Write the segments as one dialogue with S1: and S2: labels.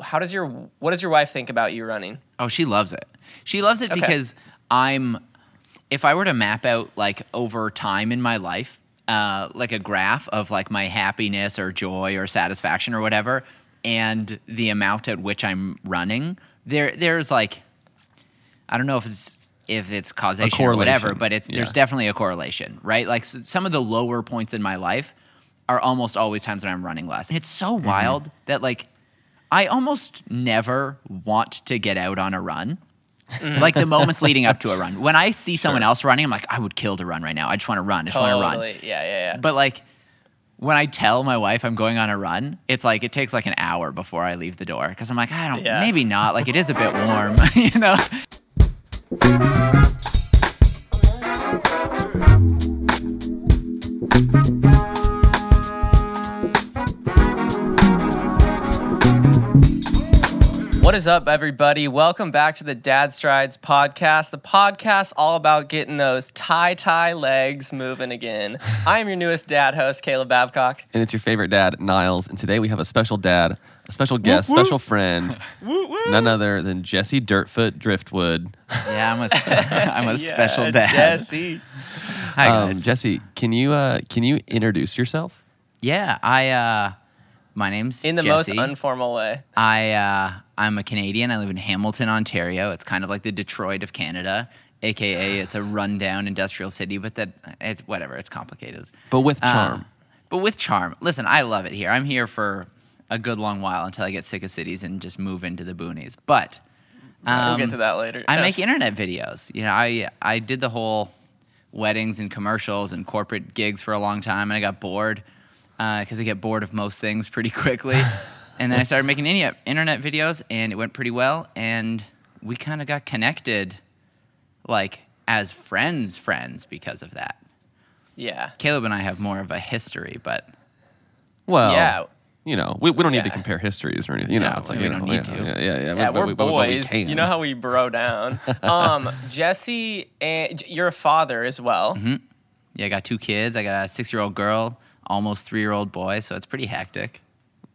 S1: how does your what does your wife think about you running?
S2: Oh, she loves it. She loves it
S1: Okay.
S2: because I'm. If I were to map out like over time in my life, uh, like a graph of like my happiness or joy or satisfaction or whatever, and the amount at which I'm running, there there's like, I don't know if it's if it's causation or whatever, but it's there's definitely a correlation, right? Like s some of the lower points in my life are almost always times when I'm running less. And it's so wild that like I almost never want to get out on a run. like the moments leading up to a run. When I see someone else running, I'm like, I would kill to run right now. I just want to run. I just want to run.
S1: Yeah, yeah, yeah.
S2: But like when I tell my wife I'm going on a run, it's like it takes like an hour before I leave the door because I'm like, I don't,
S1: Yeah.
S2: maybe not. Like it is a bit warm, you know?
S1: What is up, everybody? Welcome back to the Dad Strides podcast, the podcast all about getting those tie tie legs moving again. I am your newest dad host, Caleb Babcock.
S3: and it's your favorite dad, Niles. And today we have a special dad, a special guest, special friend, none other than Jesse Dirtfoot Driftwood.
S2: Yeah, I'm a, I'm a special dad.
S1: Jesse.
S2: Hi,
S3: Um,
S2: guys.
S3: Jesse, can you uh, can you introduce yourself?
S2: yeah, I, uh, my name's
S1: In the
S2: Jesse.
S1: most informal way.
S2: I uh, I'm a Canadian. I live in Hamilton, Ontario. It's kind of like the Detroit of Canada, aka it's a rundown industrial city, but that it's whatever. It's complicated,
S3: But with
S2: Uh,
S3: charm.
S2: but with charm. Listen, I love it here. I'm here for a good long while until I get sick of cities and just move into the boonies. But
S1: we'll
S2: um,
S1: get to that later.
S2: I make internet videos. You know, I I did the whole weddings and commercials and corporate gigs for a long time, and I got bored because I get bored of most things pretty quickly. and then I started making any- internet videos, and it went pretty well. And we kind of got connected, like as friends, friends because of that.
S1: yeah.
S2: Caleb and I have more of a history, but
S3: Well,
S1: yeah.
S3: you know, we, we don't need to compare histories or anything. You know,
S2: No,
S3: it's like
S2: we
S3: you
S2: don't
S3: know,
S2: need
S3: yeah,
S2: to.
S3: Yeah, yeah, yeah.
S1: Yeah,
S3: but
S1: we're
S3: we- but we
S1: boys. You know how we bro down. Um, Jesse, and you're a father as well.
S2: Mm-hmm. yeah, I got two kids. I got a six-year-old girl, almost three-year-old boy, so it's pretty hectic.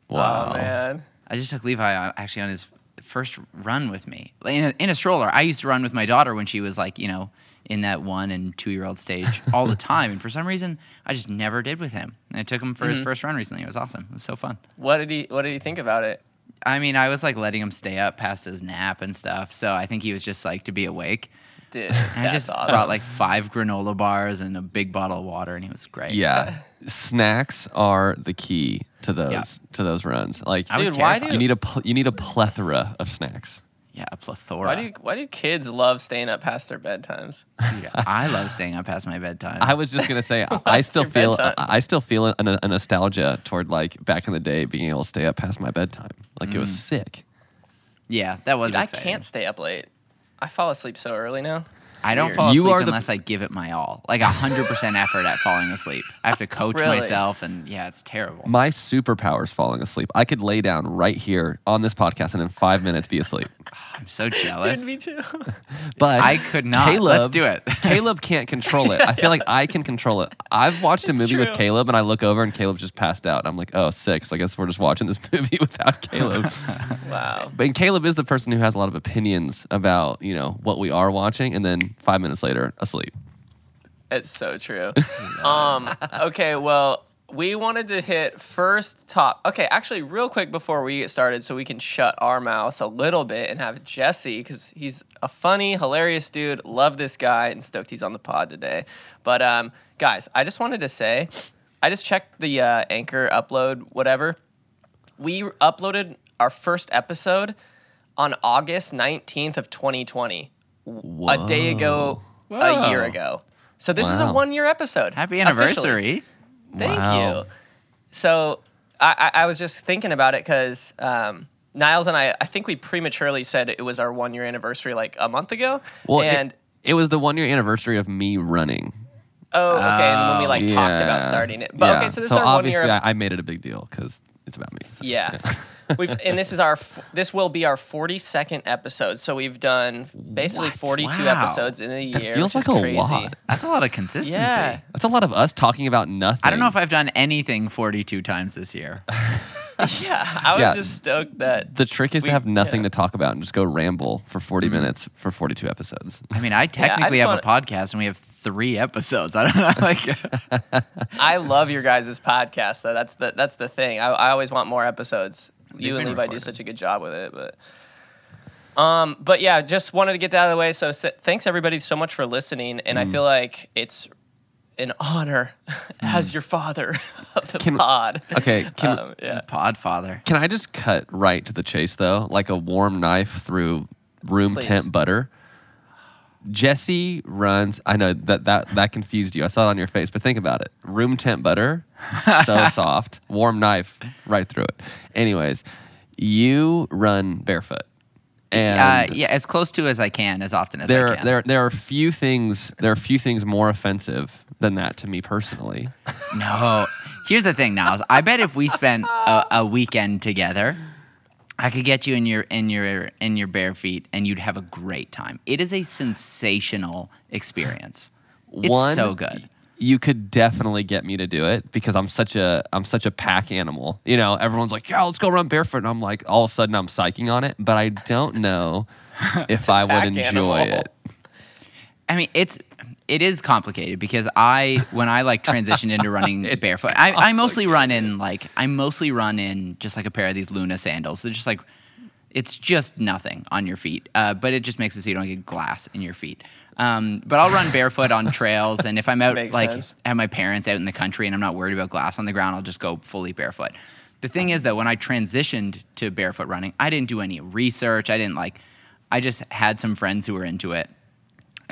S3: Wow.
S1: Um, oh man.
S2: I just took Levi on, actually on his first run with me in a, in a stroller. I used to run with my daughter when she was like, you know, in that one and two year old stage all the time. And for some reason, I just never did with him. And I took him for his mm-hmm. first run recently. It was awesome. It was so fun.
S1: What did he What did he think about it?
S2: I mean, I was like letting him stay up past his nap and stuff. So I think he was just like to be awake.
S1: Dude,
S2: And I just
S1: awesome.
S2: brought like five granola bars and a big bottle of water, and he was great.
S3: Yeah, snacks are the key to those
S2: Yeah.
S3: to those runs. Like,
S2: I was
S1: Dude, why do
S3: you need a pl- you need a plethora of snacks.
S2: yeah, a plethora.
S1: Why do you, Why do kids love staying up past their bedtimes?
S2: Dude, I love staying up past my bedtime.
S3: I was just gonna say, I still feel,
S1: bedtime?
S3: I still feel a, a nostalgia toward like back in the day being able to stay up past my bedtime. Like it was mm. sick.
S2: yeah, that was
S1: Dude, I can't stay up late. I fall asleep so early now.
S2: I don't
S1: Weird.
S2: fall
S3: You
S2: asleep
S3: are the-
S2: unless I give it my all. Like hundred percent effort at falling asleep. I have to coach
S1: Really?
S2: myself, and yeah, it's terrible.
S3: My superpower is falling asleep. I could lay down right here on this podcast and in five minutes be asleep.
S2: I'm so jealous.
S1: Dude, me too.
S3: But
S2: I could not.
S3: Caleb,
S2: Let's do it.
S3: Caleb can't control it. I feel like I can control it. I've watched a movie with. Caleb and I look over and Caleb's just passed out. I'm like, oh, six. I guess we're just watching this movie without Caleb.
S1: wow.
S3: But and Caleb is the person who has a lot of opinions about, you know, what we are watching, and then five minutes later, asleep.
S1: It's so true. um, okay, well, we wanted to hit first top. Okay, actually, real quick before we get started, so we can shut our mouths a little bit and have Jesse, because he's a funny, hilarious dude. Love this guy and stoked he's on the pod today. But um, guys, I just wanted to say, I just checked the uh, anchor upload, whatever. We uploaded our first episode on August 19th of 2020, a day ago, a year ago. So this is a one year episode.
S2: Happy
S1: officially.
S2: anniversary.
S1: Thank
S3: Wow.
S1: you. So I, I, I was just thinking about it because um, Niles and I, I think we prematurely said it was our one year anniversary like a month ago.
S3: Well,
S1: and
S3: it, was the one year anniversary of me running.
S1: oh, okay, and when we like talked about starting it. But
S3: Yeah.
S1: okay, so this is our one
S3: obviously
S1: year.
S3: I, I made it a big deal because it's about me.
S1: Yeah. We've and this is our this will be our 42nd episode. So we've done basically
S2: What?
S1: 42
S2: Wow.
S1: episodes in a year.
S3: That feels
S1: which
S3: like
S1: is
S3: a
S1: crazy.
S3: lot.
S2: That's a lot of consistency.
S1: Yeah.
S3: That's a lot of us talking about nothing.
S2: I don't know if I've done anything 42 times this year.
S1: yeah, I was
S3: Yeah.
S1: just stoked that
S3: the trick is
S1: We-
S3: to have nothing
S1: yeah.
S3: to talk about and just go ramble for 40
S2: Mm-hmm.
S3: minutes for 42 episodes.
S2: I mean, I technically
S1: just
S2: have a podcast and we have three episodes. I don't know. Like,
S1: I love your guys' podcast though. That's the that's the thing. I, I always want more episodes. You and Levi do such a good job with it, but um, but yeah, just wanted to get that out of the way. So s- thanks everybody so much for listening, and
S3: Mm.
S1: I feel like it's an honor as your father of the
S3: Can-
S1: pod.
S3: Okay, can,
S1: Um, yeah.
S2: Podfather.
S3: can I just cut right to the chase though? Like a warm knife through room
S1: Please.
S3: temp butter. Jesse runs. I know that, that that confused you. I saw it on your face, but think about it. Room temp butter, so soft. Warm knife right through it. Anyways, you run barefoot, and
S2: Uh, yeah, as close to as I can, as often as
S3: there
S2: I can.
S3: there there are few things there are few things more offensive than that to me personally.
S2: No. Here's the thing, Niles. I bet if we spent a, a weekend together, I could get you in your in your in your bare feet, and you'd have a great time. It is a sensational experience. It's
S3: One,
S2: so good.
S3: You could definitely get me to do it because I'm such a I'm such a pack animal. You know, everyone's like, "Yeah, let's go run barefoot," and I'm like, all of a sudden, I'm psyching on it, but I don't know if I would enjoy
S1: animal.
S3: it.
S2: I mean, it's it is complicated because I when I like transitioned into running barefoot, I, I mostly run in like I mostly run in just like a pair of these Luna sandals. They're just like it's just nothing on your feet, uh, but it just makes it so you don't get glass in your feet. Um, but I'll run barefoot on trails, and if I'm out
S1: Makes
S2: like
S1: sense.
S2: have my parents out in the country and I'm not worried about glass on the ground, I'll just go fully barefoot. The thing is that when I transitioned to barefoot running, I didn't do any research. I didn't like. I just had some friends who were into it,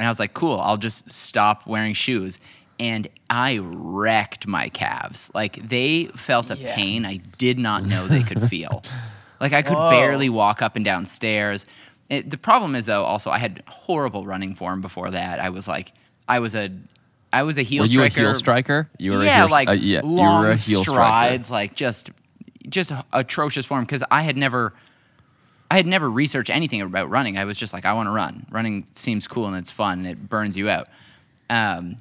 S2: and I was like, cool, I'll just stop wearing shoes. And I wrecked my calves. Like they felt a
S1: Yeah.
S2: pain I did not know they could feel. Like I could
S1: Whoa.
S2: barely walk up and down stairs. It, the problem is though, also I had horrible running form before that. I was like, I was a, I was a heel
S3: Were you
S2: striker.
S3: a heel striker? You were
S2: yeah,
S3: a heel,
S2: like
S3: uh, yeah,
S2: long
S3: you were a heel
S2: strides, like just, just atrocious form. Because I had never, I had never researched anything about running. I was just like, I want to run. Running seems cool and it's fun and it burns you out. Um,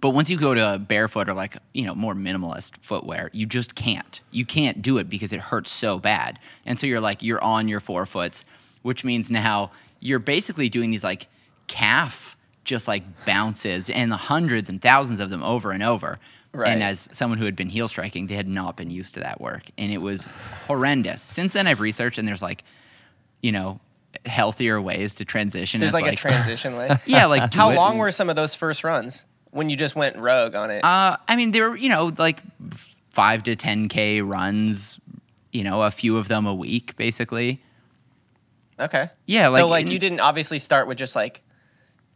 S2: but once you go to barefoot or like you know more minimalist footwear, you just can't. You can't do it because it hurts so bad. And so you're like you're on your forefoots, which means now you're basically doing these like calf just like bounces and the hundreds and thousands of them over and over.
S1: Right.
S2: And as someone who had been heel striking, they had not been used to that work, and it was horrendous. Since then, I've researched, and there's like, you know, healthier ways to transition.
S1: There's
S2: It's
S1: like, a transition way.
S2: yeah, like do
S1: How
S2: it.
S1: long were some of those first runs when you just went rogue on it?
S2: Uh, I mean, they were, you know, like five to 10K runs, you know, a few of them a week, basically.
S1: okay.
S2: Yeah, like
S1: so like
S2: in-
S1: you didn't obviously start with just like,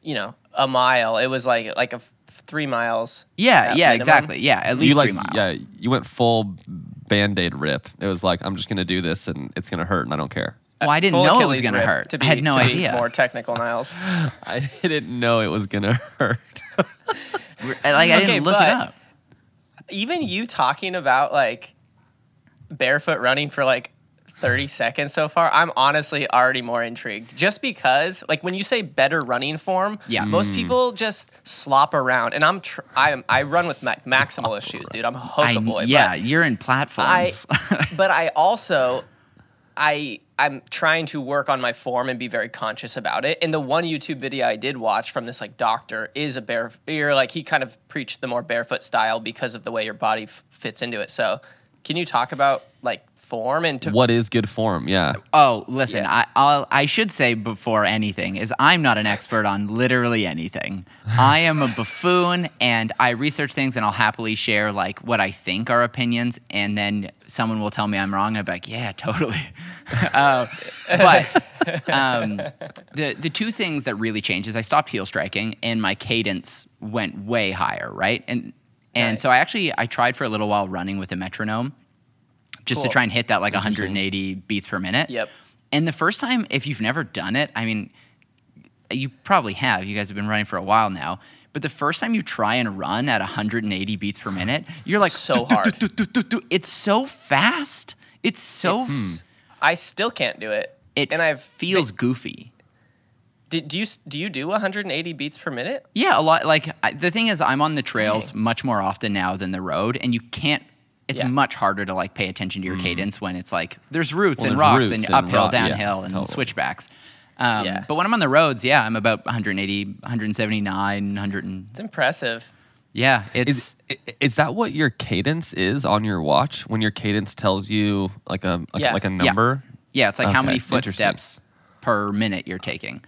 S1: you know, a mile. It was like like a three miles.
S2: Yeah, yeah,
S1: minimum.
S2: exactly. Yeah, at least
S3: you like
S2: three miles.
S3: yeah, you went full band-aid rip. It was like I'm just gonna do this and it's gonna hurt and I don't care.
S2: Well, I didn't
S1: Full
S2: know it was going to hurt.
S1: To be,
S2: I had no
S1: to be
S2: idea.
S1: More technical, Niles.
S3: I didn't know it was gonna hurt.
S2: Like, I didn't look it up.
S1: Even you talking about like barefoot running for like 30 seconds so far, I'm honestly already more intrigued. Just because, like, when you say better running form,
S2: Yeah.
S1: most hmm. people just slop around, and I'm tr- I'm I run with ma- maximalist shoes, dude. I'm a
S2: I,
S1: hoka boy.
S2: yeah,
S1: but
S2: you're in
S1: I,
S2: platforms.
S1: but I also, I I'm trying to work on my form and be very conscious about it. And the one YouTube video I did watch from this like doctor is a bare. You're like he kind of preached the more barefoot style because of the way your body f- fits into it. So, can you talk about form and to
S3: what is good form? Yeah.
S2: Oh, listen,
S1: Yeah.
S2: I I'll, I should say before anything is I'm not an expert on literally anything. I am a buffoon and I research things and I'll happily share like what I think are opinions and then someone will tell me I'm wrong and I'll be like, yeah, totally. uh, but um, the the two things that really changed is I stopped heel striking and my cadence went way higher, right? And and so I actually I tried for a little while running with a metronome just
S1: Cool.
S2: to try and hit that like 180 beats per minute.
S1: Yep.
S2: And the first time, if you've never done it, I mean, you probably have. You guys have been running for a while now. But the first time you try and run at 180 beats per minute, you're like
S1: So hard.
S2: It's so fast. It's so. Hmm.
S1: I still can't do it.
S2: It
S1: and I've
S2: feels goofy.
S1: Did, do you do you do 180 beats per minute?
S2: Yeah, a lot. Like I, the thing is, I'm on the trails much more often now than the road, and you can't it's
S1: Yeah.
S2: much harder to like pay attention to your cadence when it's like there's roots
S3: Mm. Well,
S2: and
S3: there's
S2: rocks
S3: roots
S2: and
S3: and
S2: uphill,
S3: rock- yeah,
S2: downhill, and
S3: totally.
S2: switchbacks. Um,
S1: Yeah.
S2: But when I'm on the roads, yeah, I'm about 180, 179, 100. And,
S1: It's impressive.
S2: yeah, it's
S3: Is is that what your cadence is on your watch? When your cadence tells you like a like,
S1: Yeah.
S3: like a number?
S2: yeah, it's like how
S3: Okay,
S2: many
S3: interesting.
S2: footsteps per minute you're taking.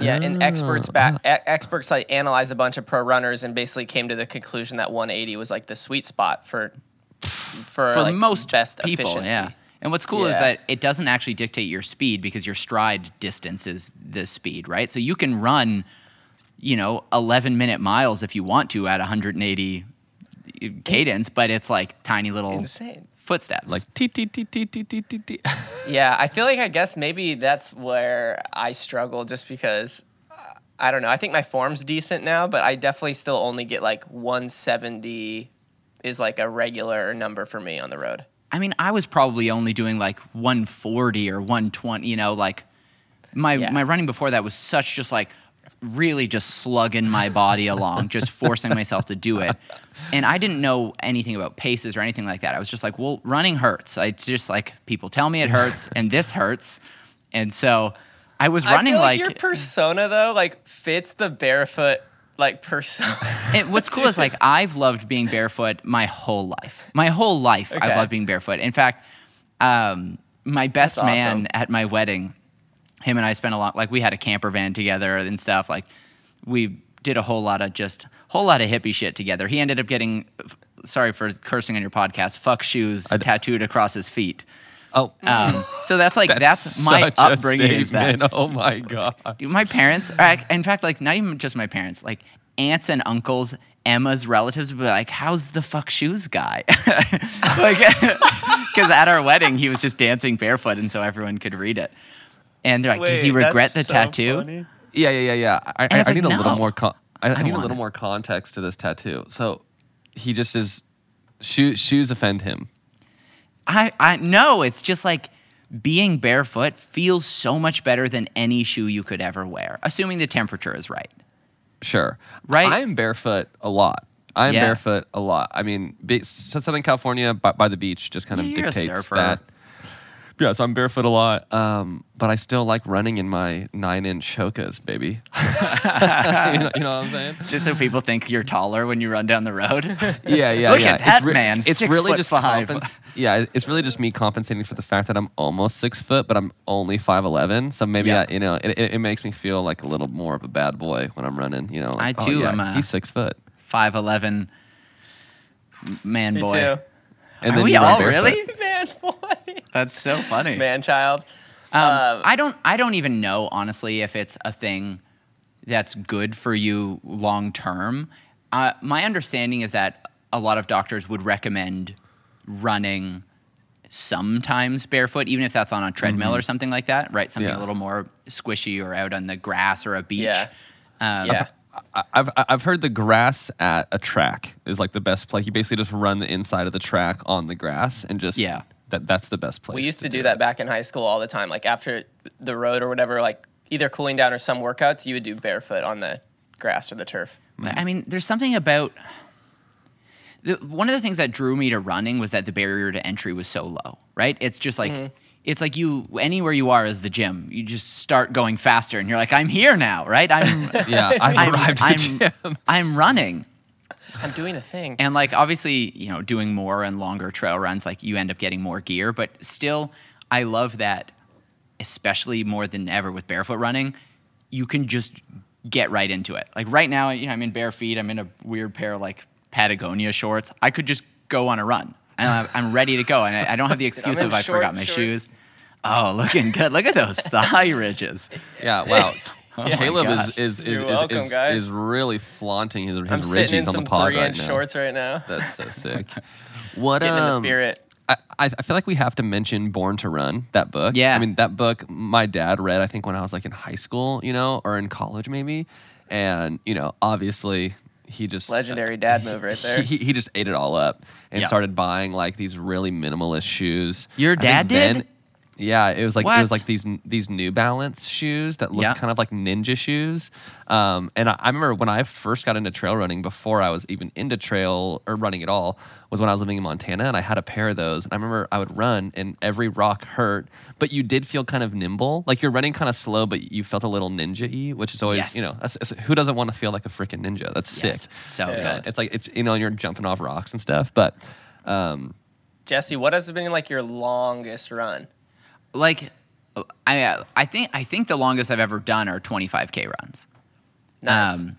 S1: Yeah, and
S3: Oh,
S1: experts back experts like analyzed a bunch of pro runners and basically came to the conclusion that 180 was like the sweet spot for for,
S2: for
S1: like,
S2: most
S1: best
S2: people.
S1: efficiency.
S2: Yeah. And what's cool is that it doesn't actually dictate your speed because your stride distance is the speed, right? So you can run, you know, 11 minute miles if you want to at 180 cadence, but it's like tiny little
S1: Insane.
S2: footsteps.
S3: Like t t t t t t t t.
S1: Yeah, I feel like I guess maybe that's where I struggle just because uh, I don't know. I think my form's decent now, but I definitely still only get like 170 is like a regular number for me on the road.
S2: I mean, I was probably only doing like 140 or 120, you know, like my
S1: Yeah.
S2: my running before that was such just like really just slugging my body along, just forcing myself to do it. And I didn't know anything about paces or anything like that. I was just like, well, running hurts. It's just like people tell me it hurts and this hurts. And so I was running
S1: I
S2: like,
S1: like, your persona though like fits the barefoot like persona.
S2: And what's cool is like I've loved being barefoot my whole life. My whole life I've loved being barefoot. In fact, um, my best
S1: That's
S2: man
S1: awesome.
S2: at my wedding, him and I spent a lot like we had a camper van together and stuff. Like we did a whole lot of just whole lot of hippie shit together. He ended up getting sorry for cursing on your podcast, fuck shoes tattooed across his feet.
S3: Oh,
S2: Um, so that's like that's, my
S3: such a
S2: upbringing is that.
S3: Oh my god.
S2: Dude, my parents, or ac- in fact, like not even just my parents, like aunts and uncles, Emma's relatives would be like, "How's the fuck shoes guy?" like, because at our wedding he was just dancing barefoot, and so everyone could read it. And they're like, "Does he regret the
S1: so
S2: tattoo?"
S1: funny.
S3: Yeah, yeah, yeah, yeah. I, I,
S2: it's
S3: I
S2: like,
S3: need a little more. Con- I, I
S2: I
S3: need a little
S2: it.
S3: more context to this tattoo. So, he just is. Shoes, shoes offend him.
S2: I, I no, it's just like being barefoot feels so much better than any shoe you could ever wear, assuming the temperature is right.
S3: Sure.
S2: Right?
S3: I'm barefoot a lot. I'm
S2: Yeah.
S3: barefoot a lot. I mean, be, Southern California by, by the beach just kind of
S2: you're
S3: dictates that. Yeah, so I'm barefoot a lot, um, but I still like running in my nine-inch Hokas, baby. you, know, you know what I'm saying?
S2: Just so people think you're taller when you run down the road.
S3: Yeah, yeah,
S2: Look
S3: yeah.
S2: at that
S3: re-
S2: man,
S3: It's
S2: six
S3: really
S2: foot
S3: just
S2: five.
S3: compens- yeah, it's really just me compensating for the fact that I'm almost six foot, but I'm only five eleven. So maybe
S2: Yeah.
S3: I, you know, it, it, it makes me feel like a little more of a bad boy when I'm running. You know,
S2: I,
S3: like, oh,
S2: too,
S3: yeah,
S2: am a-
S3: he's six foot.
S2: Five eleven man
S1: Me
S2: boy.
S1: Too.
S3: And
S2: Are
S3: then
S2: we
S3: you
S2: all
S3: barefoot.
S2: really?
S1: Man, boy.
S2: That's so funny.
S1: Man, child.
S2: Um,
S1: Um,
S2: I don't. I don't even know honestly if it's a thing that's good for you long term. Uh, my understanding is that a lot of doctors would recommend running sometimes barefoot, even if that's on a treadmill or something like that. Right, something
S3: Yeah.
S2: a little more squishy or out on the grass or a beach.
S1: Yeah.
S2: Um,
S1: Yeah.
S3: I- I've I've heard the grass at a track is like the best place. You basically just run the inside of the track on the grass and just
S2: Yeah.
S3: That that's the best place.
S1: We used to do
S3: it.
S1: that back in high school all the time. Like after the road or whatever, like either cooling down or some workouts, you would do barefoot on the grass or the turf.
S2: I mean, there's something about the, one of the things that drew me to running was that the barrier to entry was so low, right? It's just like mm-hmm. It's like you anywhere you are is the gym. You just start going faster, and you're like, I'm here now, right? I'm
S3: Yeah, I've
S2: I'm,
S3: arrived at
S2: I'm,
S3: the gym.
S2: I'm running,
S1: I'm doing a thing.
S2: and like obviously, you know, doing more and longer trail runs, like you end up getting more gear, but still, I love that, especially more than ever with barefoot running, you can just get right into it. Like right now, you know, I'm in bare feet. I'm in a weird pair of like Patagonia shorts. I could just go on a run, and I'm, I'm ready to go. And I, I don't have the excuse
S1: in
S2: of I
S1: short
S2: forgot my
S1: shorts.
S2: shoes. Oh, looking good! Look at those thigh ridges.
S3: Yeah, wow.
S2: my
S3: Caleb
S2: gosh.
S3: is is is,
S1: You're
S3: is,
S1: welcome,
S3: is,
S1: guys.
S3: is really flaunting his, his
S1: I'm sitting in
S3: ridges on
S1: some
S3: the pod
S1: three
S3: right
S1: inch
S3: now.
S1: shorts right now.
S3: That's so sick. What
S1: Getting in the
S3: um,
S1: spirit.
S3: I, I I feel like we have to mention Born to Run, that book.
S2: Yeah.
S3: I mean, that book my dad read, I think, when I was like in high school, you know, or in college maybe. And, you know, obviously he just.
S1: Uh, Legendary dad move right there.
S3: He, he, he just ate it all up and
S2: Yeah.
S3: started buying like these really minimalist shoes.
S2: Your
S3: I think
S2: dad did?
S3: then- Yeah, it was like it was like these these New Balance shoes that looked
S2: Yeah.
S3: kind of like ninja shoes. Um, and I, I remember when I first got into trail running, before I was even into trail or running at all, was when I was living in Montana, and I had a pair of those. And I remember I would run, and every rock hurt, but you did feel kind of nimble, like you're running kind of slow, but you felt a little ninja-y, which is always
S2: Yes.
S3: you know that's, that's- who doesn't want to feel like a freaking ninja? That's
S2: Yes,
S3: sick.
S2: so
S1: Yeah.
S2: good.
S3: It's like it's you know you're jumping off rocks and stuff, but. Um,
S1: Jesse, what has been like your longest run?
S2: Like, I I think I think the longest I've ever done are 25k runs.
S1: Nice.
S2: Um,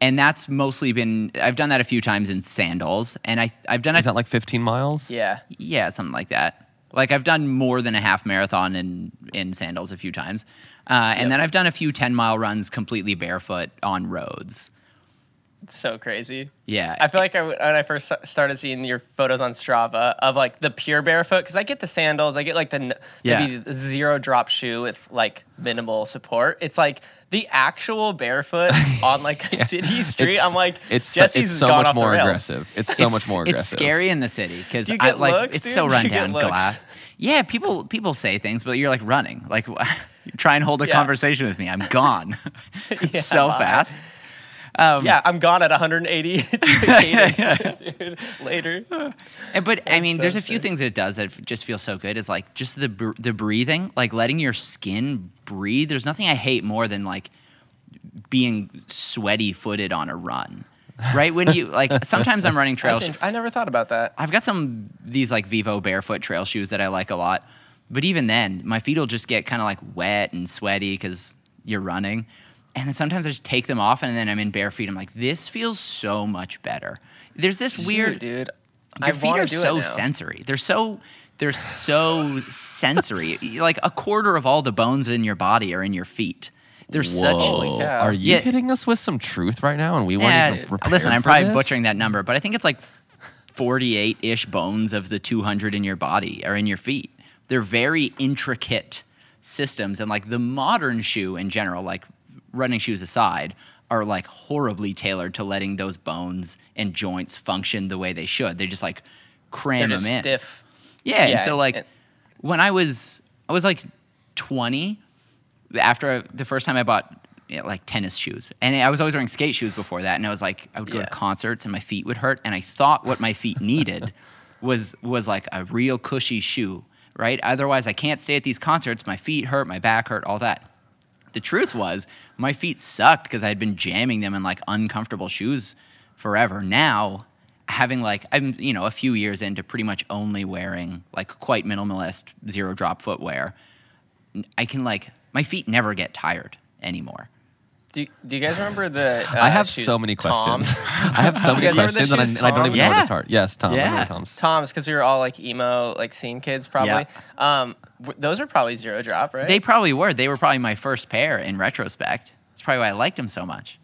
S2: and that's mostly been I've done that a few times in sandals, and I I've done
S3: is
S2: it
S3: that like 15 miles?
S1: yeah.
S2: yeah something like that. Like I've done more than a half marathon in in sandals a few times, uh, and
S1: Yep.
S2: then I've done a few 10 mile runs completely barefoot on roads.
S1: It's so crazy.
S2: Yeah,
S1: I feel like I, when I first started seeing your photos on Strava of like the pure barefoot, because I get the sandals, I get like the
S2: Yeah.
S1: maybe the zero drop shoe with like minimal support. It's like the actual barefoot on like a city street.
S3: It's-
S1: I'm like,
S3: it's so-
S1: Jesse's
S3: it's so
S1: gone
S3: much
S1: off the
S3: more
S1: rails.
S3: aggressive. It's so much more aggressive.
S2: It's scary in the city because I like
S1: looks,
S2: it's so
S1: dude? Do
S2: run down glass. Yeah, people people say things, but you're like running. Like try and hold a
S1: Yeah.
S2: conversation with me, I'm gone.
S1: Yeah,
S2: so fast. Um,
S1: Yeah, I'm gone at 180 cadence, later.
S2: And- But I mean,
S1: so
S2: there's a few
S1: sick.
S2: things that it does that just feel so good. Is like just the br- the breathing, like letting your skin breathe. There's nothing I hate more than like being sweaty footed on a run. Right when you like, sometimes I'm running trails.
S1: That's I never thought about that.
S2: I've got some these like Vivobarefoot trail shoes that I like a lot. But even then, my feet will just get kind of like wet and sweaty because you're running. And then sometimes I just take them off and then I'm in bare feet. I'm like, this feels so much better. There's this weird
S1: Shoot, dude. I
S2: your feet are so sensory. They're so they're so sensory. Like a quarter of all the bones in your body are in your feet. They're such
S1: Holy cow.
S3: Are you
S2: Yeah.
S3: hitting us with some truth right now? And we weren't
S2: Yeah,
S3: even uh, prepared
S2: listen, I'm probably
S3: this?
S2: butchering that number, but I think it's like 48 ish bones of the 200 in your body are in your feet. They're very intricate systems, and like the modern shoe in general, like running shoes aside, are like horribly tailored to letting those bones and joints function the way they should. They just like cram They're
S1: just
S2: them in.
S1: stiff.
S2: Yeah,
S1: Yeah,
S2: and so like
S1: and-
S2: when I was I was like 20 after the first time I bought you know, like tennis shoes. And I was always wearing skate shoes before that and I was like I would go
S1: Yeah.
S2: to concerts and my feet would hurt and I thought what my feet needed was was like a real cushy shoe, right? Otherwise I can't stay at these concerts, my feet hurt, my back hurt, all that. The truth was, my feet sucked because I had been jamming them in like uncomfortable shoes forever. Now, having like I'm you know a few years into pretty much only wearing like quite minimalist zero drop footwear, I can like my feet never get tired anymore.
S1: Do, do you guys remember the? Uh,
S3: I have
S1: shoes,
S3: so many questions. I have so many
S1: guys remember the
S3: questions, and I, and I don't even
S1: Toms?
S3: know where
S2: Yeah.
S3: to start. Yes, Tom.
S2: Yeah.
S3: remember Tom's.
S1: Toms, because we were all like emo, like scene kids, probably. Um, w- those are probably zero drop, right?
S2: They probably were. They were probably my first pair in retrospect. That's probably why I liked them so much.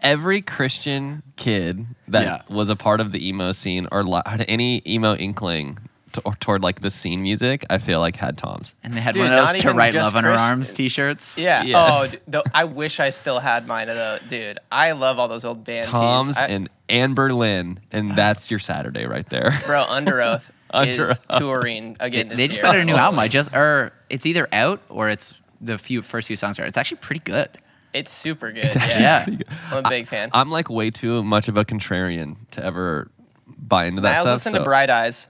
S3: Every Christian kid that
S2: Yeah.
S3: was a part of the emo scene or li- had any emo inkling to, or toward like the scene music, I feel like had Tom's.
S2: And they had
S1: Dude,
S2: one of those to write love on her arms t-shirts.
S1: yeah.
S3: Yes.
S1: Oh, d- though, I wish I still had mine. Though, dude, I love all those old band.
S3: Tom's
S1: I-
S3: and Anberlin, and that's your Saturday right there.
S1: bro, Under Oath
S3: Under
S1: is
S3: Oath.
S1: touring
S2: They,
S1: again this
S2: they just
S1: year.
S2: put out a new
S1: Oh,
S2: album. I just or it's either out or it's the few first few songs are. It's actually pretty good.
S1: It's super good.
S3: It's actually
S1: yeah.
S3: pretty good.
S1: I'm a big fan.
S3: I'm like way too much of a contrarian to ever buy into that
S1: Niles
S3: stuff.
S1: listened
S3: so-
S1: to Bright Eyes.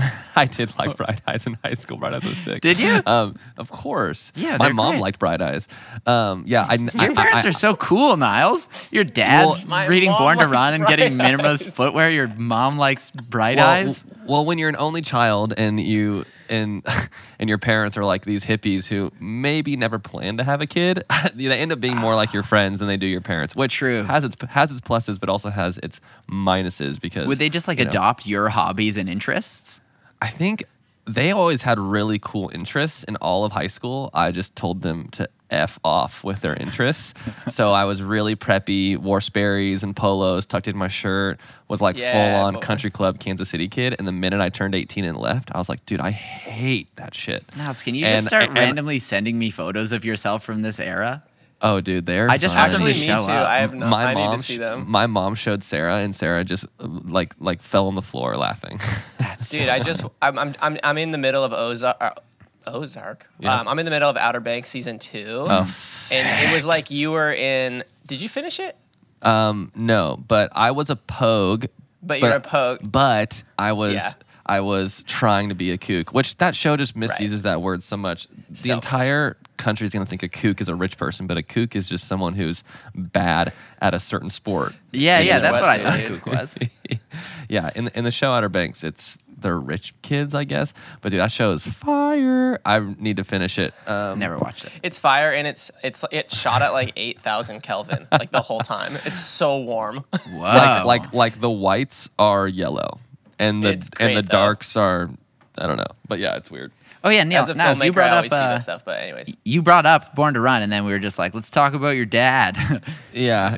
S3: I did like Bright Eyes in high school. Bright Eyes was sick.
S2: Did you?
S3: Um, of course.
S2: Yeah,
S3: my mom
S2: great.
S3: liked Bright Eyes. Um, yeah, I,
S2: Your parents are so cool, Niles. Your dad's
S1: Well,
S2: reading Born to Run and
S1: Bright
S2: getting
S1: Eyes.
S2: minimalist footwear. Your mom likes Bright
S3: well,
S2: Eyes.
S3: Well, when you're an only child and you and and your parents are like these hippies who maybe never plan to have a kid, they end up being more like your friends than they do your parents. Which
S2: True.
S3: has its has its pluses, but also has its minuses because
S2: Would they just like
S3: you know,
S2: adopt your hobbies and interests?
S3: I think they always had really cool interests in all of high school. I just told them to F off with their interests. so I was really preppy, wore Sperry's and polos, tucked in my shirt, was like
S1: Yeah,
S3: full on
S1: boy.
S3: country club Kansas City kid. And the minute I turned 18 and left, I was like, dude, I hate that shit.
S2: Niles, can you
S3: And-
S2: just start
S3: and-
S2: randomly sending me photos of yourself from this era?
S3: Oh, dude, they're
S2: I just
S3: fun.
S2: want to
S1: Actually, me
S2: show
S1: too.
S2: up.
S1: I have no.
S3: my
S1: I
S3: mom,
S1: need to see
S3: sh-
S1: them.
S3: my mom showed Sarah, and Sarah just uh, like like fell on the floor laughing.
S2: That's
S1: Dude, I just I'm I'm I'm, I'm in the middle of Ozark. Ozark.
S3: Yeah.
S1: Um, I'm in the middle of Outer Banks season two.
S3: Oh,
S1: and it was like you were in. Did you finish it?
S3: Um, no, but I was a pogue.
S1: But you're a pogue.
S3: But I was
S1: Yeah.
S3: I was trying to be a kook, which that show just misuses that word so much. The
S1: So much.
S3: entire country is going to think a kook is a rich person, but a kook is just someone who's bad at a certain sport.
S2: Yeah, yeah, that's what I
S1: wetsuit.
S2: thought kook was.
S3: yeah, in in the show Outer Banks, it's they're rich kids, I guess. But dude, that show is fire. I need to finish it. Um,
S2: Never watched it.
S1: It's fire and it's it's it's shot at like eight thousand Kelvin like the whole time. It's so warm.
S2: Whoa.
S3: like like like the whites are yellow, and the
S1: It's
S3: and the
S1: though.
S3: darks are I don't know, but yeah, it's weird.
S2: oh yeah, Neil.
S1: As a
S2: Niles,
S1: filmmaker,
S2: you brought
S1: I
S2: up
S1: always see
S2: uh,
S1: this stuff. But anyways,
S2: you brought up Born to Run, and then we were just like, let's talk about your dad.
S3: Yeah.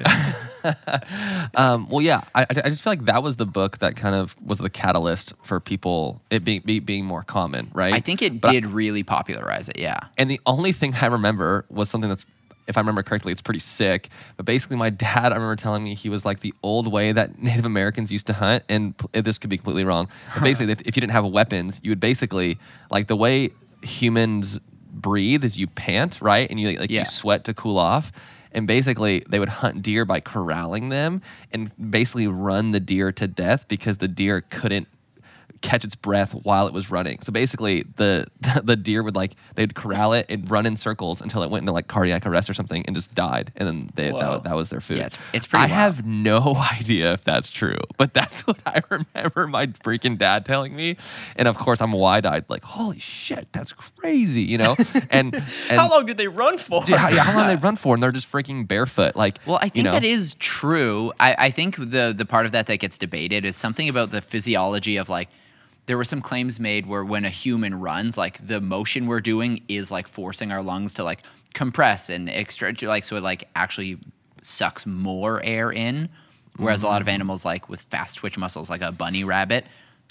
S3: um, well, yeah, I, I just feel like that was the book that kind of was the catalyst for people it being be, being more common, right?
S2: I think it
S3: But I-
S2: did really popularize it. Yeah.
S3: and the only thing I remember was something that's, if I remember correctly, it's pretty sick. But basically, my dad, I remember telling me he was like the old way that Native Americans used to hunt. And pl- this could be completely wrong. But basically, if, if you didn't have weapons, you would basically, like the way humans breathe is you pant, right? And you like
S2: Yeah.
S3: you sweat to cool off. And basically, they would hunt deer by corralling them and basically run the deer to death because the deer couldn't catch its breath while it was running. So basically, the the deer would like they'd corral it and run in circles until it went into like cardiac arrest or something and just died. And then they, that, that was their food.
S2: Yeah, it's- it's pretty
S3: I
S2: wild.
S3: have no idea if that's true, but that's what I remember my freaking dad telling me. And of course, I'm wide eyed, like, holy shit, that's crazy, you know? And, and
S1: how long did they run for?
S3: Dude, how, yeah, how long did they run for? And they're just freaking barefoot. Like,
S2: Well, I think
S3: you know,
S2: that is true. I, I think the the part of that that gets debated is something about the physiology of like there were some claims made where when a human runs, like the motion we're doing is like forcing our lungs to like compress and extract, like so it like actually sucks more air in. Whereas a lot of mm-hmm. animals like with fast twitch muscles, like a bunny rabbit,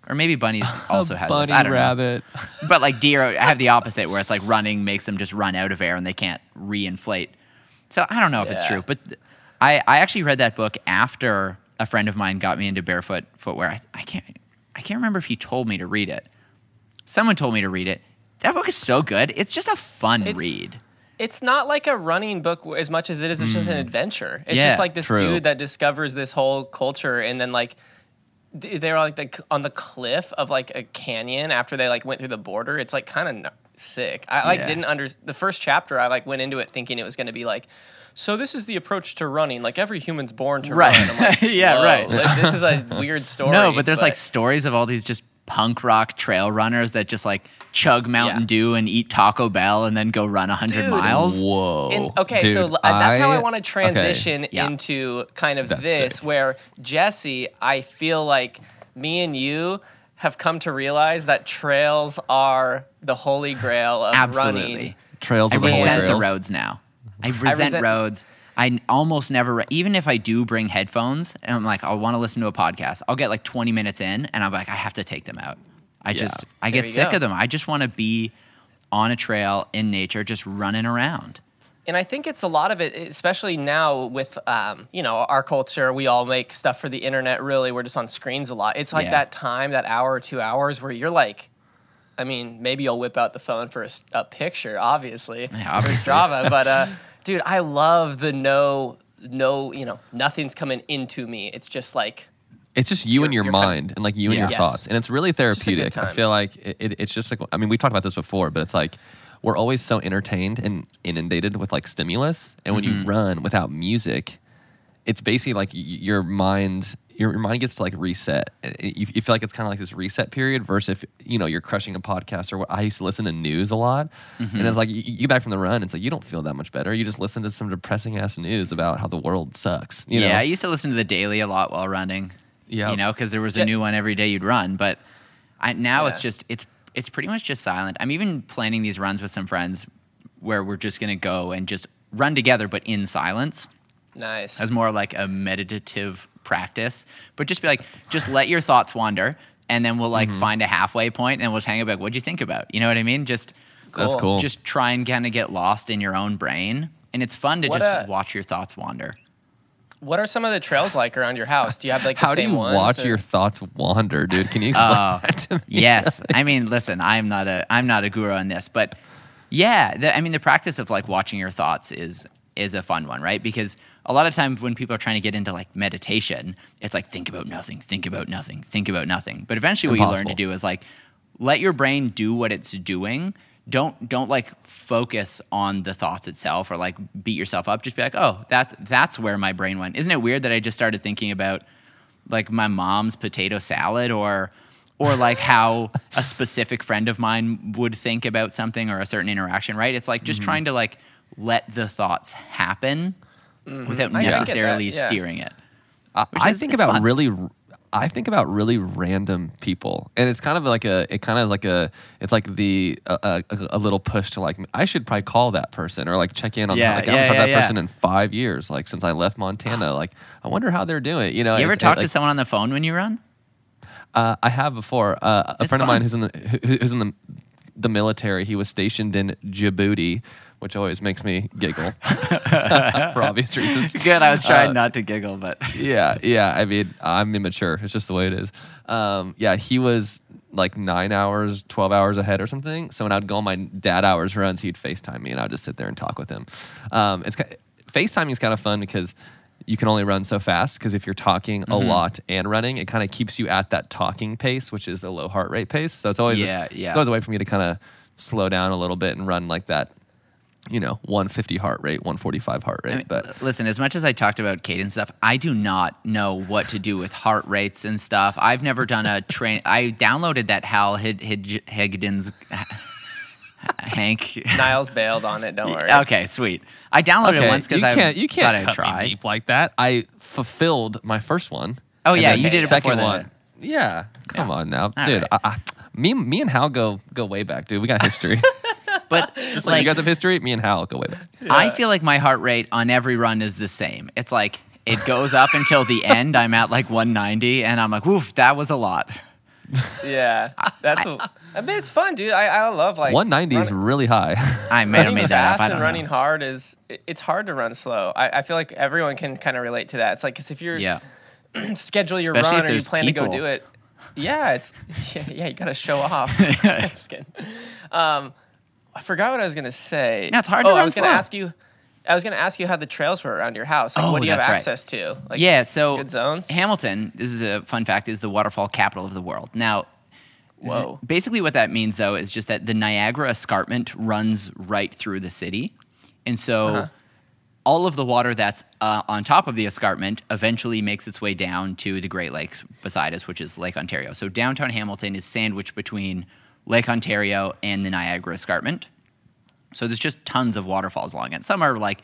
S2: or maybe bunnies also have
S3: bunny
S2: this. I don't know.
S3: rabbit.
S2: But like deer have the opposite, where it's like running makes them just run out of air and they can't reinflate. So I don't know if it's true, but I, I actually read that book after a friend of mine got me into barefoot footwear. I, I can't I can't remember if he told me to read it. Someone told me to read it. That book is so good. It's just a fun
S1: It's-
S2: read.
S1: It's not like a running book as much as it is. It's just an mm. adventure. It's
S2: Yeah,
S1: just like this
S3: true.
S1: dude that discovers this whole culture, and then like they're like the, on the cliff of like a canyon after they like went through the border. It's like kind of sick. I like
S2: Yeah.
S1: didn't under the first chapter. I like went into it thinking it was going to be like. So this is the approach to running. Like every human's born to
S2: Right.
S1: run. I'm like,
S2: Yeah, right.
S1: like, this is a weird story.
S2: no, but there's like stories of all these just punk rock trail runners that just like chug Mountain
S1: Yeah.
S2: Dew and eat Taco Bell and then go run 100
S1: Dude.
S2: miles.
S3: Whoa.
S1: And, okay,
S3: Dude,
S1: so l- uh, that's how I
S3: I-
S1: want to
S3: okay.
S1: transition
S2: Yeah.
S1: into kind of
S3: That's
S1: this,
S3: sick.
S1: where Jesse, I feel like me and you have come to realize that trails are the holy grail of
S2: Absolutely.
S1: running.
S3: Trails
S2: I
S3: of the Holy
S2: resent the roads now. I resent,
S1: resent-
S2: roads. I almost never, re- even if I do bring headphones and I'm like, I want to listen to a podcast, I'll get like 20 minutes in and I'm like, I have to take them out. I
S3: Yeah.
S2: just, I
S1: There
S2: get sick
S1: go.
S2: of them. I just want to be on a trail in nature, just running around.
S1: And I think it's a lot of it, especially now with um, you know our culture. We all make stuff for the internet. Really, we're just on screens a lot. It's like
S2: Yeah.
S1: that time, that hour or two hours, where you're like, I mean, maybe you'll whip out the phone for a picture, obviously,
S2: Yeah, obviously.
S1: Strava. But uh, dude, I love the no, no, you know, nothing's coming into me. It's just like
S3: It's just you and
S1: You're-
S3: your
S1: you're
S3: mind and like you and
S2: Yeah.
S3: your
S1: Yes.
S3: thoughts, and it's really
S1: a good
S3: therapeutic. I feel like it, it, it's just like I mean we talked about this before, but it's like we're always so entertained and inundated with like stimulus, and when
S1: Mm-hmm.
S3: you run without music, it's basically like y- your mind. Your, your mind gets to like reset. You, you feel like it's kind of like this reset period versus if you know you're crushing a podcast or what I used to listen to news a lot,
S1: Mm-hmm.
S3: and it's like you, you get back from the run, it's like you don't feel that much better. You just listen to some depressing ass news about how the world sucks. You
S2: yeah,
S3: know?
S2: I used to listen to the daily a lot while running.
S3: Yeah,
S2: you know, because there was a
S1: Yeah.
S2: new one every day you'd run. But I, now it's just it's it's pretty much just silent. I'm even planning these runs with some friends where we're just gonna go and just run together, but in silence.
S1: nice.
S2: as more like a meditative practice. But just be like, just let your thoughts wander, and then we'll
S3: Mm-hmm.
S2: like find a halfway point, and we'll just hang about. What'd you think about? You know what I mean? Just
S3: That's
S1: Cool.
S3: cool.
S2: just try and kind of get lost in your own brain, and it's fun to
S1: What
S2: just
S1: a-
S2: watch your thoughts wander.
S1: What are some of the trails like around your house? Do you have like the
S3: How do you
S1: ones?
S3: watch
S1: or-
S3: your thoughts wander, dude? Can you explain
S2: Uh,
S3: that to me.
S2: yes i mean listen i'm not a i'm not a guru on this but yeah the, i mean the practice of like watching your thoughts is is a fun one right because a lot of times when people are trying to get into like meditation it's like think about nothing think about nothing think about nothing. But eventually what you learn to do is like let your brain do what it's doing. Don't don't like focus on the thoughts itself or like beat yourself up. Just be like oh that's that's where my brain went. Isn't it weird that i just started thinking about like my mom's potato salad or or like how a specific friend of mine would think about something or a certain interaction right? It's like
S3: Mm-hmm.
S2: just trying to like let the thoughts happen without
S1: Mm-hmm. I get that,
S2: necessarily
S1: yeah.
S2: steering it
S3: I, I
S2: is-
S3: think
S2: is
S3: about
S2: fun.
S3: really I think about really random people, and it's kind of like a, it kind of like a, it's like the a, a, a little push to like I should probably call that person or like check in on
S2: Yeah,
S3: how, like I haven't talked to that person in five years, like since I left Montana. Like I wonder how they're doing. You know,
S2: you ever
S3: it's-
S2: talk
S3: like,
S2: to someone on the phone when you run
S3: Uh, I have before. Uh, a
S2: It's
S3: friend of mine who's in the who, who's in the the military. He was stationed in Djibouti, which always makes me giggle for obvious reasons.
S2: good i was trying
S3: Uh,
S2: not to giggle but
S3: yeah, yeah. I mean, I'm immature. It's just the way it is. Um, yeah, he was like nine hours, twelve hours ahead or something. So when I'd go on my dad hours runs, he'd Facetime me, and I'd just sit there and talk with him. Um, it's Facetiming is kind of fun because you can only run so fast. Because if you're talking a
S2: Mm-hmm.
S3: lot and running, it kind of keeps you at that talking pace, which is the low heart rate pace. So it's always
S2: Yeah, yeah.
S3: It's always a way for me to kind of slow down a little bit and run like that. You know, 150 heart rate, 145 heart rate.
S2: I mean,
S3: but
S2: listen, as much as I talked about cadence stuff, I do not know what to do with heart rates and stuff. I've never done a train. I downloaded that Hal Hid- Hid- Higdon's Hank.
S1: Niles bailed on it. Don't worry.
S2: Okay, sweet. I downloaded it once because
S3: you
S2: I
S3: can't you can't
S2: thought I'd
S3: cut
S2: try.
S3: me deep like that. I fulfilled my first one.
S2: Oh,
S3: and
S2: yeah, you did it
S3: second
S2: before the-
S3: one. Yeah, come
S2: Yeah.
S3: on now,
S2: All
S3: dude.
S2: right.
S3: I, I, me, me and Hal go go way back, dude. We got history.
S2: But
S3: Just like, you guys have history, me and Hal go way back.
S2: I feel like my heart rate on every run is the same. It's like it goes up until the end. I'm at like 190, and I'm like, woof, that was a lot.
S1: Yeah, that's. a- I mean, it's fun, dude. I, I love like
S3: 190 is really high.
S2: I may have
S1: running
S2: made that
S1: fast
S2: up. I
S1: and
S2: don't
S1: running
S2: know.
S1: hard is it's hard to run slow. I, I feel like everyone can kind of relate to that. It's like because if you're
S2: Yeah.
S1: schedule your
S2: Especially
S1: run or you
S2: there's
S1: plan to go do it, yeah, it's yeah, yeah you gotta show off. I'm Just kidding. Um, I forgot what I was gonna say.
S2: Yeah, it's hard to
S1: oh, I
S2: run
S1: was gonna ask you. I was gonna ask you how the trails were around your house. Like,
S2: Oh,
S1: what do you have
S2: that's right.
S1: access to? Like,
S2: yeah, so
S1: good zones.
S2: Hamilton, this is a fun fact, is the waterfall capital of the world. Now,
S1: Whoa.
S2: basically what that means though is just that the Niagara escarpment runs right through the city. And so
S1: Uh-huh.
S2: all of the water that's uh, on top of the escarpment eventually makes its way down to the Great Lakes beside us, which is Lake Ontario. So downtown Hamilton is sandwiched between Lake Ontario and the Niagara escarpment. So there's just tons of waterfalls along it. Some are like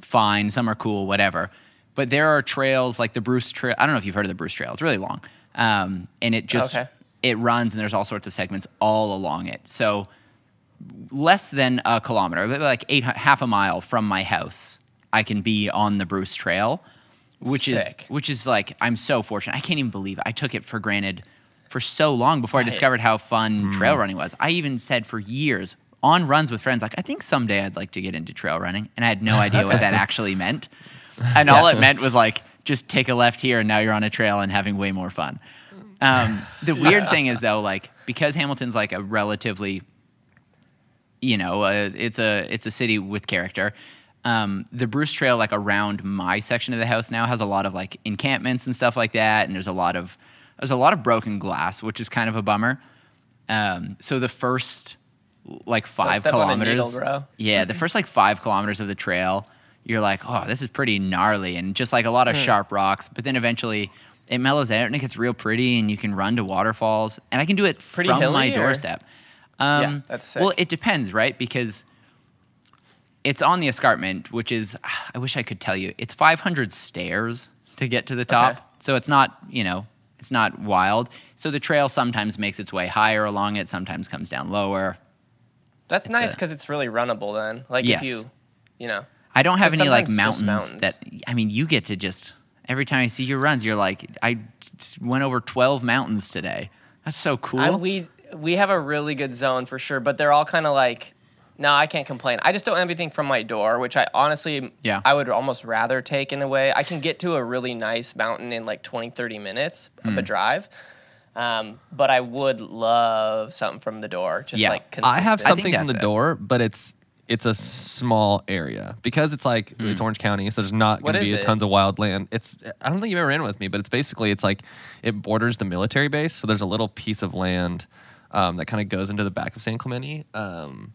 S2: fine, some are cool, whatever. But there are trails like the Bruce Trail. I don't know if you've heard of the Bruce Trail. It's really long, um, and it just
S1: Okay.
S2: it runs and there's all sorts of segments all along it. So less than a kilometer, like eight half a mile from my house, I can be on the Bruce Trail, which
S1: Sick.
S2: is which is like I'm so fortunate. I can't even believe it. I took it for granted for so long before I discovered how fun
S3: Mm.
S2: trail running was. I even said for years on runs with friends, like I think someday I'd like to get into trail running, and I had no idea what that actually meant. And all it meant was like just take a left here, and now you're on a trail and having way more fun. Um, the weird thing is though, like because Hamilton's like a relatively, you know, uh, it's a it's a city with character. Um, the Bruce Trail, like around my section of the house now, has a lot of like encampments and stuff like that, and there's a lot of there's a lot of broken glass, which is kind of a bummer. Um, so the first like five
S1: step on a
S2: kilometers,
S1: needle,
S2: yeah, the first like five kilometers of the trail, you're like, oh, this is pretty gnarly, and just like a lot of
S1: Hmm.
S2: sharp rocks. But then eventually, it mellows out and it gets real pretty, and you can run to waterfalls, and I can do it
S1: Pretty
S2: from my
S1: or-
S2: doorstep. Um,
S1: Yeah, that's sick.
S2: Well, it depends, right? Because it's on the escarpment, which is I wish I could tell you. It's 500 stairs to get to the top,
S1: Okay.
S2: so it's not you know it's not wild. So the trail sometimes makes its way higher along it, sometimes comes down lower.
S1: That's
S2: It's
S1: nice because it's really runnable. Then, like
S2: Yes.
S1: if you, you know,
S2: I don't have any like mountains,
S1: mountains.
S2: that I mean you get to just every time I see your runs, you're like I went over 12 mountains today. That's so cool.
S1: I, we we have a really good zone for sure, but they're all kind of like, no, I can't complain. I just don't have anything from my door, which I honestly,
S2: Yeah.
S1: I would almost rather take in a way. I can get to a really nice mountain in like 20, 30 minutes of
S2: Hmm.
S1: a drive. Um, but I would love something from the door, just
S2: Yeah.
S1: like
S3: I have
S1: consistent.
S3: something from the
S2: it.
S3: door, but it's it's a small area because it's like it's Orange County, so there's not going to be a
S1: it?
S3: tons of wild land. It's I don't think you've ever ran with me, but it's basically it's like it borders the military base, so there's a little piece of land um, that kind of goes into the back of San Clemente. Um,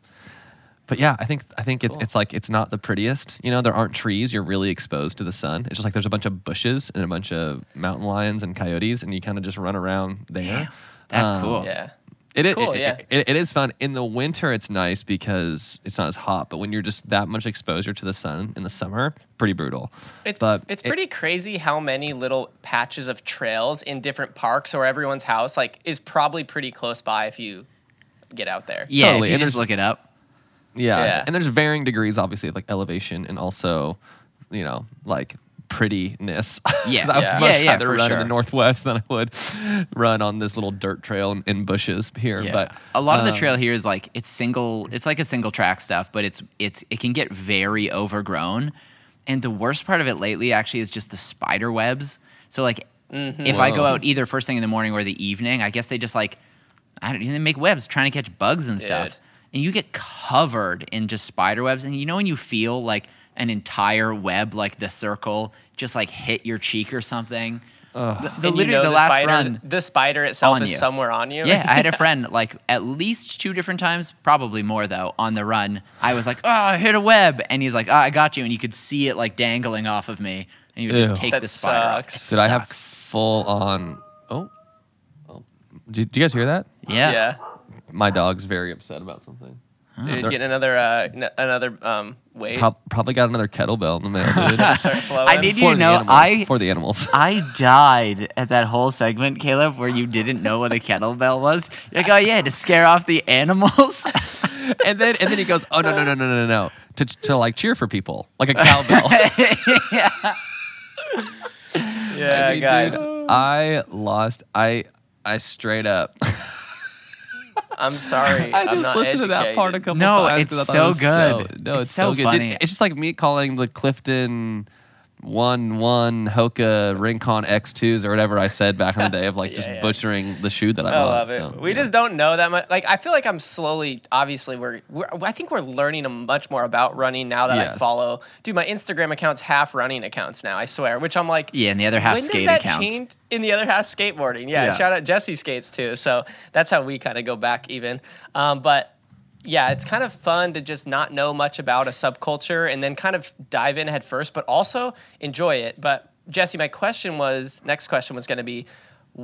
S3: but yeah, I think I think it,
S1: Cool.
S3: it's like it's not the prettiest. You know, there aren't trees. You're really exposed to the sun. It's just like there's a bunch of bushes and a bunch of mountain lions and coyotes, and you kind of just run around there.
S2: That's
S3: Um,
S2: cool.
S1: Yeah.
S3: It
S1: It's
S3: is
S1: cool,
S3: it,
S1: yeah.
S3: it- it is fun. In the winter, it's nice because it's not as hot. But when you're just that much exposure to the sun in the summer, pretty brutal.
S1: It's
S3: but
S1: it's
S3: it-
S1: pretty crazy how many little patches of trails in different parks or everyone's house like is probably pretty close by if you get out there.
S2: Yeah,
S3: Totally,
S2: if you
S3: and
S2: just look it up.
S3: Yeah.
S1: Yeah.
S3: and there's varying degrees, obviously, of like elevation and also, you know, like prettiness. 'Cause
S2: Yeah.
S3: I would
S1: Yeah.
S3: much
S2: Yeah, yeah,
S3: rather
S2: for
S3: run in
S2: sure.
S3: the northwest than I would run on this little dirt trail in, in bushes here.
S2: Yeah.
S3: But
S2: a lot of the
S3: um,
S2: trail here is like it's single. It's like a single track stuff, but it's it's it can get very overgrown. And the worst part of it lately actually is just the spider webs. So like if I go
S3: Whoa.
S2: out either first thing in the morning or the evening, I guess they just like I don't they make webs trying to catch bugs and stuff.
S1: Dude.
S2: And you get covered in just spider webs. And you know when you feel like an entire web, like the circle, just like hit your cheek or something. The, the-
S1: And you
S2: literally
S1: know
S2: the,
S1: the
S2: last run
S1: the spider itself is
S2: you.
S1: somewhere on you.
S2: yeah, I had a friend like at least two different times, probably more though, on the run. I was like, "Oh, I hit a web," and he's like, "Oh, I got you," and you could see it like dangling off of me, and you would just take
S1: That
S2: the spider. off.
S1: sucks.
S2: It
S3: Did I have full on? Oh, oh. Did, did you guys hear that?
S2: Yeah.
S1: yeah.
S3: My dog's very upset about something.
S1: Dude,
S3: They're-
S1: getting another uh, n- another um weight.
S3: Prob- probably got another kettlebell in the mail. Dude.
S1: Start flowing.
S2: I need you
S3: For
S2: to
S3: the
S2: know,
S3: animals,
S2: I
S3: for the animals.
S2: I died at that whole segment, Caleb, where you didn't know what a kettlebell was. You're like, oh yeah, to scare off the animals.
S3: and then and then he goes, "Oh no no no no no no!" To to like cheer for people, like a cowbell.
S1: yeah,
S3: I mean,
S1: guys.
S3: dude, I lost. I I straight up.
S1: I'm sorry.
S3: I
S1: I'm
S3: just
S1: not
S3: listened to that part a
S1: educated.
S3: couple
S2: No,
S3: times.
S2: it's
S3: 'cause I thought
S2: so
S3: it was
S2: good.
S3: no,
S2: It's
S3: it's, so,
S2: so
S3: good.
S2: funny.
S3: Dude, it's just like me calling the Clifton one one Hoka Rincon X2s or whatever I said back in the day of like
S1: Yeah,
S3: just
S1: yeah.
S3: butchering the shoe that I,
S1: I
S3: bought.
S1: love it.
S3: so,
S1: we
S3: yeah.
S1: just don't know that much. Like, I feel like I'm slowly. Obviously, we're, we're. I think we're learning a much more about running now that I follow. Dude, my Instagram account's half running accounts now. I swear. Which I'm like.
S2: yeah, and the other half
S1: when does
S2: skate
S1: that
S2: accounts.
S1: change? In the other half, skateboarding. Yeah,
S3: Yeah.
S1: shout out Jesse skates too. So that's how we kind of go back even. Um, but yeah, it's kind of fun to just not know much about a subculture and then kind of dive in head first, but also enjoy it. But Jesse, my question was next question was going to be,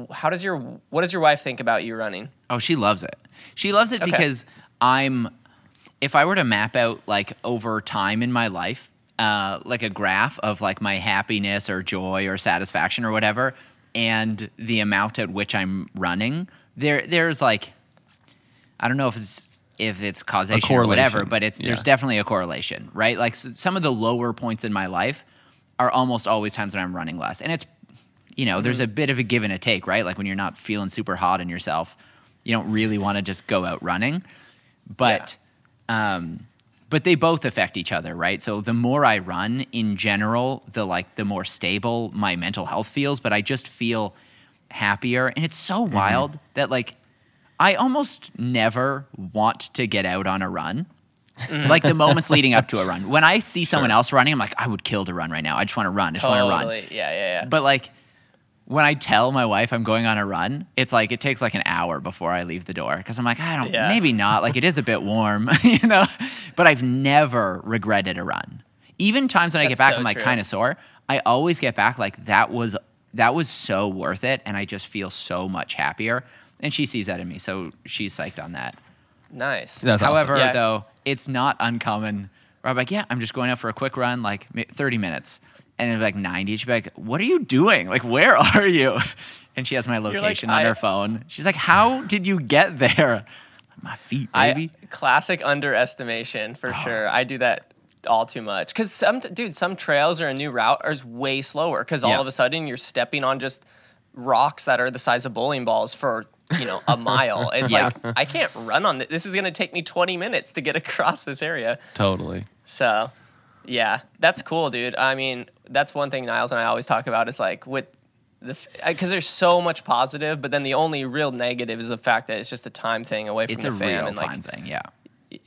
S1: how does your what does your wife think about you running?
S2: Oh, she loves it. She loves it
S1: Okay.
S2: because I'm. If I were to map out like over time in my life, uh, like a graph of like my happiness or joy or satisfaction or whatever, and the amount at which I'm running, there there's like, I don't know if it's if it's causation or whatever, but it's there's definitely a correlation, right? Like s some of the lower points in my life are almost always times when I'm running less, and it's you know, there's a bit of a give and a take, right? Like when you're not feeling super hot in yourself, you don't really want to just go out running. But um but they both affect each other, right? So the more I run in general, the like the more stable my mental health feels, but I just feel happier and it's so wild that like I almost never want to get out on a run. like the moments leading up to a run. When I see someone else running, I'm like, I would kill to run right now. I just want to run. I just want to run.
S1: Yeah, yeah, yeah.
S2: But like when I tell my wife I'm going on a run, it's like it takes like an hour before I leave the door because I'm like, I don't,
S1: Yeah.
S2: maybe not. Like it is a bit warm, you know. But I've never regretted a run. Even times when I get back,
S1: so
S2: I'm like kind of sore. I always get back like that was that was so worth it, and I just feel so much happier. And she sees that in me, so she's psyched on that.
S1: nice.
S3: That's awesome.
S2: However,
S1: Yeah.
S2: though, it's not uncommon. Where I'm like, yeah, I'm just going out for a quick run, like 30 minutes, and it'd like 90. She'd be like, what are you doing? Like, where are you? And she has my
S1: like,
S2: location on
S1: I-
S2: her phone. She's like, how did you get there? My feet, baby.
S1: I, classic underestimation for oh. sure. I do that all too much because some dude, some trails or a new route are just way slower because all
S2: Yeah.
S1: of a sudden you're stepping on just rocks that are the size of bowling balls for you know a mile. It's
S2: Yeah.
S1: like I can't run on this. This is gonna take me 20 minutes to get across this area.
S3: Totally.
S1: So, yeah, that's cool, dude. I mean, that's one thing Niles and I always talk about is like with the because there's so much positive, but then the only real negative is the fact that it's just a time thing away from
S2: It's
S1: the
S2: a
S1: fam
S2: real
S1: and like
S2: time thing. Yeah.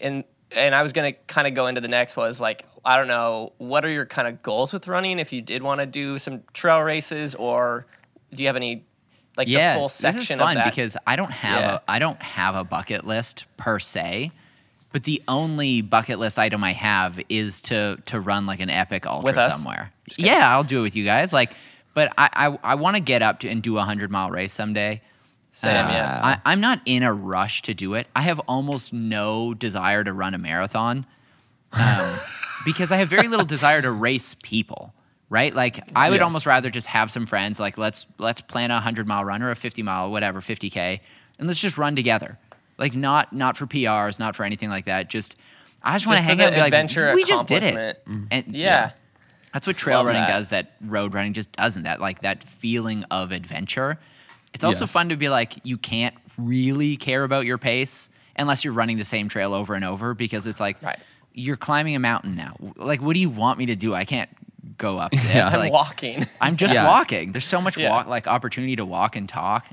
S1: and and I was gonna kind of go into the next was like I don't know what are your kind of goals with running if you did want to do some trail races or do you have any like
S2: yeah,
S1: the full section
S2: this is fun because I don't have
S1: Yeah.
S2: a I don't have a bucket list per se, but the only bucket list item I have is to to run like an epic ultra somewhere. Yeah, I'll do it with you guys. Like, but I I, I want to get up to and do a hundred mile race someday.
S1: Same,
S2: Uh,
S1: yeah.
S2: I, I'm not in a rush to do it. I have almost no desire to run a marathon um, because I have very little desire to race people. Right? Like I would
S3: Yes.
S2: almost rather just have some friends. Like let's let's plan a hundred mile run or a fifty mile, whatever, fifty k, and let's just run together. Like not not for PRs, not for anything like that. Just I just want to hang out and be like, we just did it.
S1: accomplishment.
S2: And mm-hmm.
S1: yeah.
S2: that's what trail
S1: Love
S2: running
S1: that.
S2: does that road running just doesn't. That like that feeling of adventure. It's also
S3: Yes.
S2: fun to be like you can't really care about your pace unless you're running the same trail over and over because it's like
S1: Right.
S2: you're climbing a mountain now. Like what do you want me to do? I can't go up this.
S3: Yeah.
S1: I'm
S2: Like,
S1: walking.
S2: I'm just
S3: Yeah.
S2: walking. There's so much
S1: Yeah.
S2: walk like opportunity to walk and talk.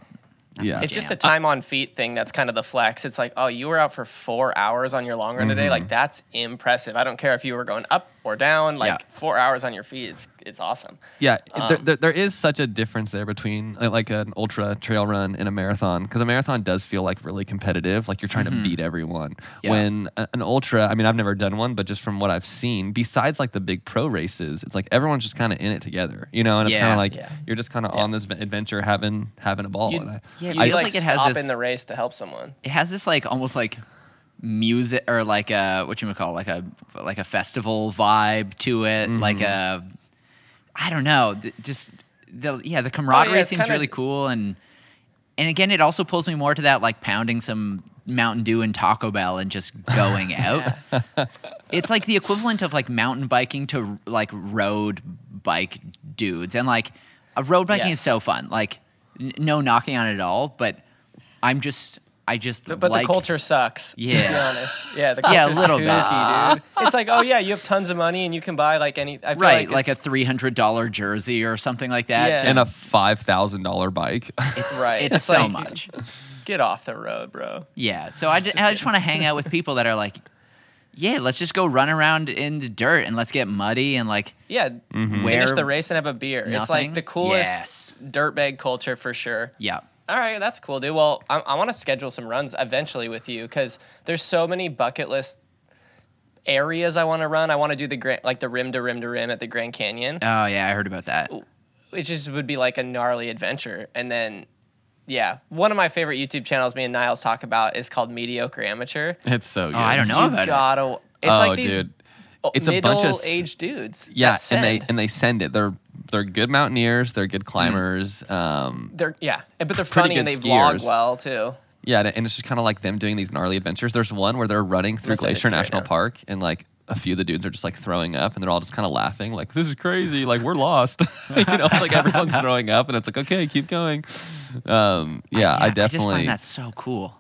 S2: That's
S3: Yeah.
S2: my
S1: It's just a time on feet thing that's kind of the flex. It's like, oh, you were out for four hours on your long run today.
S2: Mm-hmm.
S1: Like that's impressive. I don't care if you were going up or down. Like
S2: Yeah.
S1: four hours on your feet, it's it's awesome.
S3: Yeah,
S1: Um,
S3: there, there, there is such a difference there between uh, like an ultra trail run and a marathon because a marathon does feel like really competitive, like you're trying to beat everyone.
S2: Mm-hmm. Yeah.
S3: When an ultra, I mean, I've never done one, but just from what I've seen, besides like the big pro races, it's like everyone's just kind of in it together, you know, and it's kind of like
S1: Yeah.
S3: you're just kind of
S1: Yeah.
S3: on this adventure having having a ball.
S1: You,
S3: and I,
S2: Yeah, it
S1: you
S2: feels
S1: like,
S2: like it has
S1: stop
S2: this-
S1: in the race to help someone.
S2: it has this like almost like music or like a what you would call like a like a festival vibe to it like
S1: Mm-hmm.
S2: a i don't know th- just the yeah the camaraderie
S1: it's
S2: seems
S1: kinda-
S2: really cool and and again it also pulls me more to that like pounding some mountain dew and taco bell and just going out it's like the equivalent of like mountain biking to like road bike dudes and like road biking
S1: Yes.
S2: is so fun like n- no knocking on it at all but i'm just i just
S1: But, but
S2: like,
S1: the culture sucks.
S2: Yeah.
S1: To be honest. Yeah, the culture.
S2: Yeah, a
S1: culture's
S2: little bit.
S1: kooky, dude. It's like, oh yeah, you have tons of money and you can buy like any. I feel
S2: right
S1: like,
S2: like, a three hundred dollar jersey or something like that
S1: Yeah.
S3: and a five thousand dollar bike.
S2: it's
S1: Right.
S2: it's
S1: It's
S2: so
S1: like-
S2: much
S1: get off the road, bro.
S2: yeah so i just, I just want to hang out with people that are like yeah let's just go run around in the dirt and let's get muddy and like
S1: Yeah,
S2: Mm-hmm.
S1: finish the race and have a beer. It's like the coolest
S2: Yes.
S1: dirtbag culture for sure.
S2: yeah
S1: All right, that's cool, dude. Well, I, I want to schedule some runs eventually with you because there's so many bucket list areas I want to run. I want to do the grand, like the rim to rim to rim at the Grand Canyon,
S2: oh yeah i heard about that
S1: It just would be like a gnarly adventure. And then, yeah, one of my favorite YouTube channels me and Niles talk about is called Mediocre Amateur.
S3: it's so oh, good.
S2: oh i don't know
S1: you
S2: about it
S1: gotta. It's
S3: Oh,
S1: like these
S3: dude. It's a bunch of s-
S1: middle-aged dudes.
S3: Yeah,
S1: that
S3: and they and they send it. They're they're good mountaineers. They're good climbers. Um,
S1: they're yeah, but they're funny and they
S3: good
S1: vlog well too.
S3: Yeah, and it's just kind of like them doing these gnarly adventures. There's one where they're running through
S1: Listen
S3: Glacier
S1: this right
S3: National. Park, and like a few of the dudes are just like throwing up, and they're all just kind of laughing, like "This is crazy! Like we're lost." you know, like everyone's throwing up, and it's like, "Okay, keep going." Um, yeah, I
S2: just
S3: definitely.
S2: find that so cool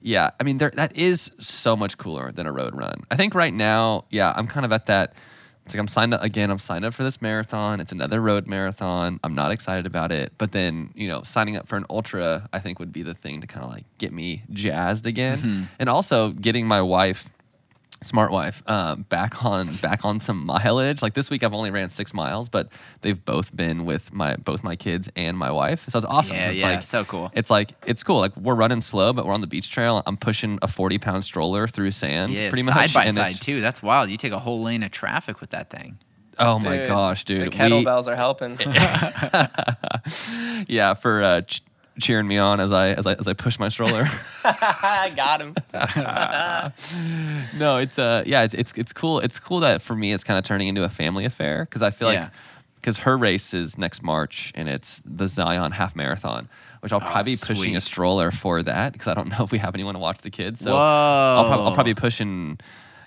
S3: Yeah, I mean, there that is so much cooler than a road run. I think right now, yeah, I'm kind of at that. It's like I'm signed up again. I'm signed up for this marathon. It's another road marathon. I'm not excited about it, but then you know, signing up for an ultra, I think would be the thing to kind of like get me jazzed again, mm-hmm. and also getting my wife smart wife um, back on back on some mileage. Like this week i've only ran six miles but they've both been with my both my kids and my wife. So it's awesome.
S2: Yeah,
S3: it's
S2: yeah,
S3: like
S2: so cool.
S3: it's like it's cool. Like we're running slow but we're on the beach trail. I'm pushing a 40 pound stroller through sand
S2: yeah
S3: pretty
S2: side
S3: much
S2: by
S3: and
S2: side
S3: it's-
S2: too. That's wild. You take a whole lane of traffic with that thing.
S3: Oh my gosh dude.
S1: The
S3: We-
S1: kettlebells are helping.
S3: yeah for uh, ch- cheering me on as i as i as i push my stroller
S1: I got him.
S3: no, it's uh yeah, it's it's it's cool. It's cool that for me it's kind of turning into a family affair because I feel
S2: Yeah.
S3: like because her race is next March and it's the Zion half marathon, which I'll probably be pushing a stroller for that because I don't know if we have anyone to watch the kids. So
S2: Whoa.
S3: I'll, prob- I'll probably be pushing.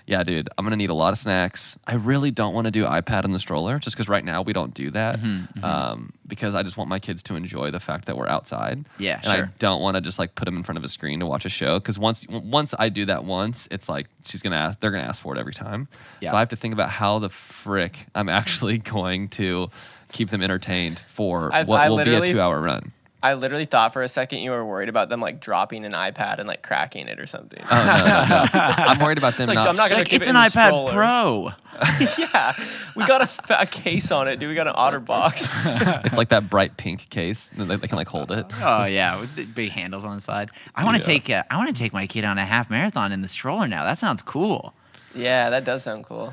S3: Yeah, dude, I'm gonna need a lot of snacks. I really don't want to do iPad in the stroller, just because right now we don't do that.
S2: Mm-hmm,
S3: Um, because I just want my kids to enjoy the fact that we're outside.
S2: Yeah,
S3: and I don't want to just like put them in front of a screen to watch a show. Because once once I do that once, it's like she's gonna ask. They're gonna ask for it every time.
S2: Yeah.
S3: So I have to think about how the frick I'm actually going to keep them entertained for
S1: I-
S3: what
S1: I
S3: will be a two hour run.
S1: I literally thought for a second you were worried about them like dropping an iPad and like cracking it or something.
S3: Oh no, no, no. I'm worried about them
S1: like,
S3: not.
S1: I'm not gonna
S2: Like
S1: keep
S2: it's
S1: it
S2: an
S1: the
S2: iPad
S1: stroller.
S2: Pro.
S1: yeah, we got a, a case on it, dude. We got an otter box.
S3: it's like that bright pink case. that They, they can like hold it.
S2: Oh yeah, with the big handles on the side. I want to
S3: Yeah.
S2: take uh, I want to take my kid on a half marathon in the stroller now. That sounds cool.
S1: yeah, that does sound cool.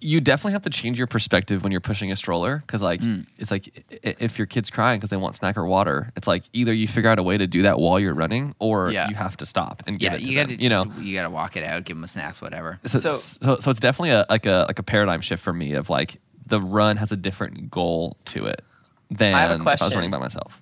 S3: You definitely have to change your perspective when you're pushing a stroller because, like,
S2: Mm.
S3: it's like i- i- if your kid's crying because they want snack or water, it's like either you figure out a way to do that while you're running, or
S2: Yeah.
S3: you have to stop and give
S2: Yeah,
S3: it. To
S2: you got
S3: them,
S2: to
S3: you know.
S2: you got to walk it out, give them snacks, whatever.
S3: So,
S1: So-
S3: so, so, it's definitely a like a like a paradigm shift for me of like the run has a different goal to it than
S1: I have a
S3: if I was running by myself.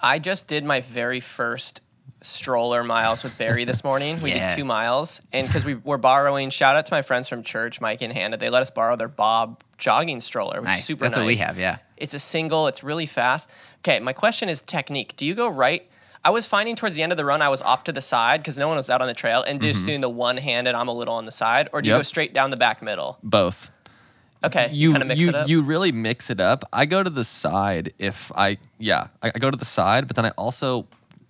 S1: I just did my very first stroller miles with Barry this morning. We
S2: Yeah.
S1: did two miles, and because we were borrowing, shout out to my friends from church, Mike and Hannah. They let us borrow their Bob jogging stroller, which
S2: Nice.
S1: is super
S2: That's
S1: nice.
S2: what we have. Yeah.
S1: It's a single. It's really fast. Okay, my question is technique. Do you go right? I was finding towards the end of the run, I was off to the side because no one was out on the trail, and just mm-hmm. doing the one handed. I'm a little on the side, or do you go straight down the back middle?
S3: Both.
S1: Okay,
S3: you
S1: kind of mix
S3: you
S1: it up.
S3: you really mix it up. I go to the side if I yeah I, I go to the side, but then I also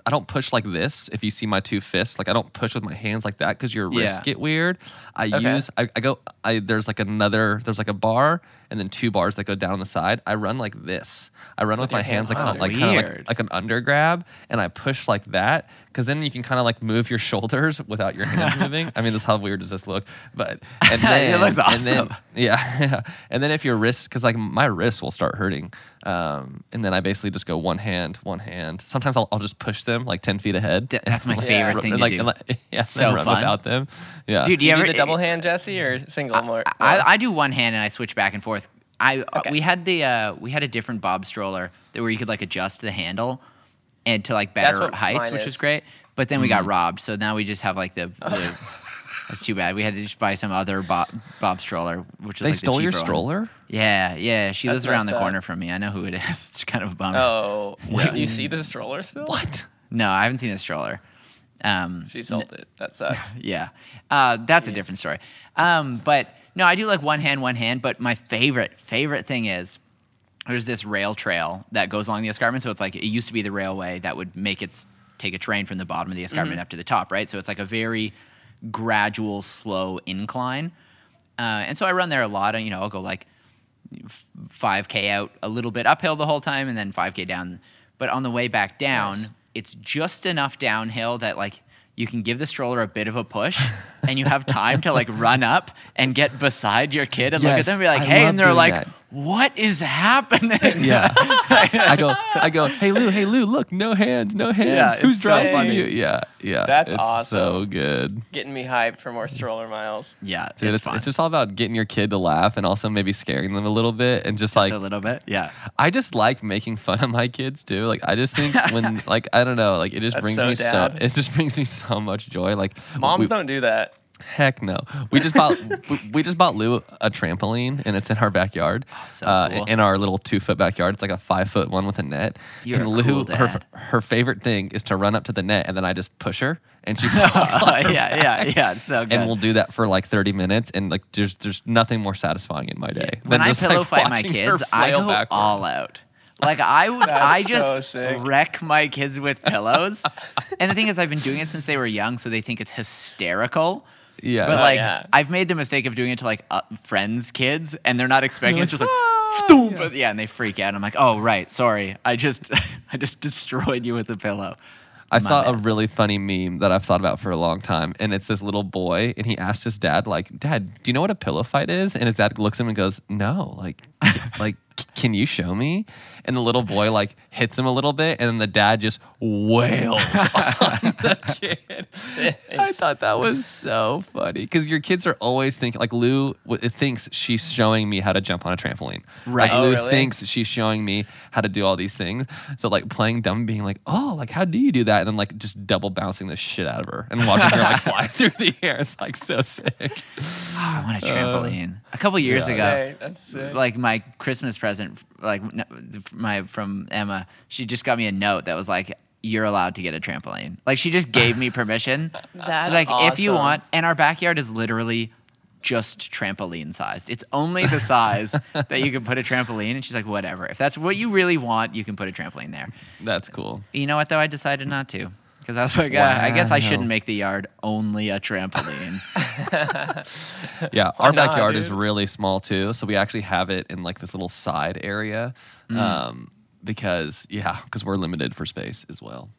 S3: I don't push like this. If you see my two fists, like I don't push with my hands like that because your wrists
S2: Yeah.
S3: get weird. I
S1: Okay.
S3: use I, I go I there's like another there's like a bar and then two bars that go down the side. I run like this. I run with,
S1: your
S3: my hands, like
S1: hands.
S3: on-
S1: Oh,
S3: like kind of like, like an under grab, and I push like that because then you can kind of like move your shoulders without your hands moving. I mean, this how weird does this look? But and then
S2: It looks
S3: and then yeah, yeah. And then if your wrists, because like my wrists will start hurting, um, and then I basically just go one hand, one hand. Sometimes I'll, I'll just push them like ten feet ahead.
S2: Th- that's my favorite
S3: run-
S2: thing
S3: and,
S2: to do.
S3: and, like, yeah,
S2: So
S3: run
S2: fun.
S3: without them. Yeah,
S2: Dude,
S1: do
S2: you
S1: you
S2: ever
S1: do the double hand, Jesse, or single more?
S2: I, I do one hand and I switch back and forth. I uh,
S1: Okay.
S2: we had the uh, we had a different Bob stroller that where you could like adjust the handle and to like better heights, which
S1: is.
S2: was great. But then we
S3: Mm-hmm.
S2: got robbed, so now we just have like the. the that's too bad. We had to just buy some other Bob, Bob stroller, which is
S3: they
S2: like the
S3: stole your
S2: cheaper one.
S3: stroller.
S2: Yeah, yeah. She lives around the
S1: up.
S2: corner from me. I know who it is. It's kind of a bummer.
S1: oh, wait, do you see the stroller still?
S3: What?
S2: No, I haven't seen the stroller. Um,
S1: She sold it. That sucks.
S2: yeah, uh, that's a different story. Um, but no, I do like one hand, one hand. But my favorite favorite thing is there's this rail trail that goes along the escarpment. So it's like it used to be the railway that would make its take a train from the bottom of the escarpment up to the top, right? So it's like a very gradual, slow incline. Uh, and so I run there a lot. And, you know, I'll go like 5K out a little bit uphill the whole time and then 5K down. But on the way back down,
S1: Nice.
S2: it's just enough downhill that like you can give the stroller a bit of a push and you have time to like run up and get beside your kid and look at them and be like,
S3: I
S2: hey, and they're like,
S3: that.
S2: What is happening?
S3: Yeah. I go, I go, hey Lou, hey Lou, look, no hands, no hands.
S2: Yeah,
S3: Who's
S2: it's so
S3: driving
S1: funny.
S3: you? Yeah, yeah.
S1: That's
S3: it's
S1: awesome.
S3: So good.
S1: Getting me hyped for more stroller miles.
S2: yeah,
S3: Dude,
S2: it's,
S3: it's,
S2: fun.
S3: it's just all about getting your kid to laugh and also maybe scaring them a little bit and just,
S2: Just
S3: like
S2: a little bit. Yeah.
S3: I just like making fun of my kids too. Like I just think when like I don't know, like it just
S1: That's
S3: brings
S1: so
S3: me
S1: dad.
S3: so it just brings me so much joy. Like
S1: Moms
S3: we-
S1: don't do that.
S3: Heck no. We just bought we, we just bought Lou a trampoline and it's in our backyard.
S2: so
S3: uh,
S2: cool.
S3: In our little two foot backyard. It's like a five foot one with a net.
S2: You're
S3: and Lou,
S2: cool
S3: her
S2: dad.
S3: her favorite thing is to run up to the net and then I just push her and she falls on her
S2: yeah, yeah, yeah. It's so good.
S3: and we'll do that for like 30 minutes and like there's there's nothing more satisfying in my day
S2: when
S3: than
S2: I
S3: just,
S2: pillow
S3: like,
S2: fight my kids, I go
S3: backward.
S2: all out. Like I would, I just
S1: sick.
S2: wreck my kids with pillows. and the thing is, I've been doing it since they were young, so they think it's hysterical.
S3: Yeah.
S2: But like,
S1: yeah.
S2: I've made the mistake of doing it to like uh, friends' kids, and they're not expecting. it. It's just like,
S3: "Ah!"
S2: "Stoom," but yeah, and they freak out. I'm like, oh right, sorry, I just, I just destroyed you with a pillow.
S3: I
S2: My
S3: saw a really funny meme that I've thought about for a long time, and it's this little boy, and he asked his dad, like, "Dad, do you know what a pillow fight is?" And his dad looks at him and goes, "No, like, like can you show me? And the little boy like hits him a little bit, and then the dad just wails on the kid. I thought that was so funny because your kids are always thinking like Lou w- thinks she's showing me how to jump on a trampoline.
S2: Right.
S3: Like,
S1: Oh,
S3: Lou
S1: really?
S3: thinks she's showing me how to do all these things. So like playing dumb, being like, oh, like how do you do that? And then like just double bouncing the shit out of her and watching her like fly through the air. It's like so sick.
S2: Ah, I want a uh, trampoline. a couple years
S3: yeah.
S2: ago,
S1: Hey, that's sick.
S2: like my Christmas present, like my from Emma, she just got me a note that was like, "You're allowed to get a trampoline." Like she just gave me permission.
S1: That's
S2: She's like, if you want, and our backyard is literally just trampoline sized. It's only the size that you can put a trampoline. And she's like, whatever. If that's what you really want, you can put a trampoline there.
S3: That's cool.
S2: You know what though? I decided not to. Because I was like, uh, I guess I shouldn't make the yard only a trampoline.
S3: Yeah, our
S1: not,
S3: backyard is really small too, so we actually have it in like this little side area,
S2: Mm.
S3: um, because yeah, because we're limited for space as well.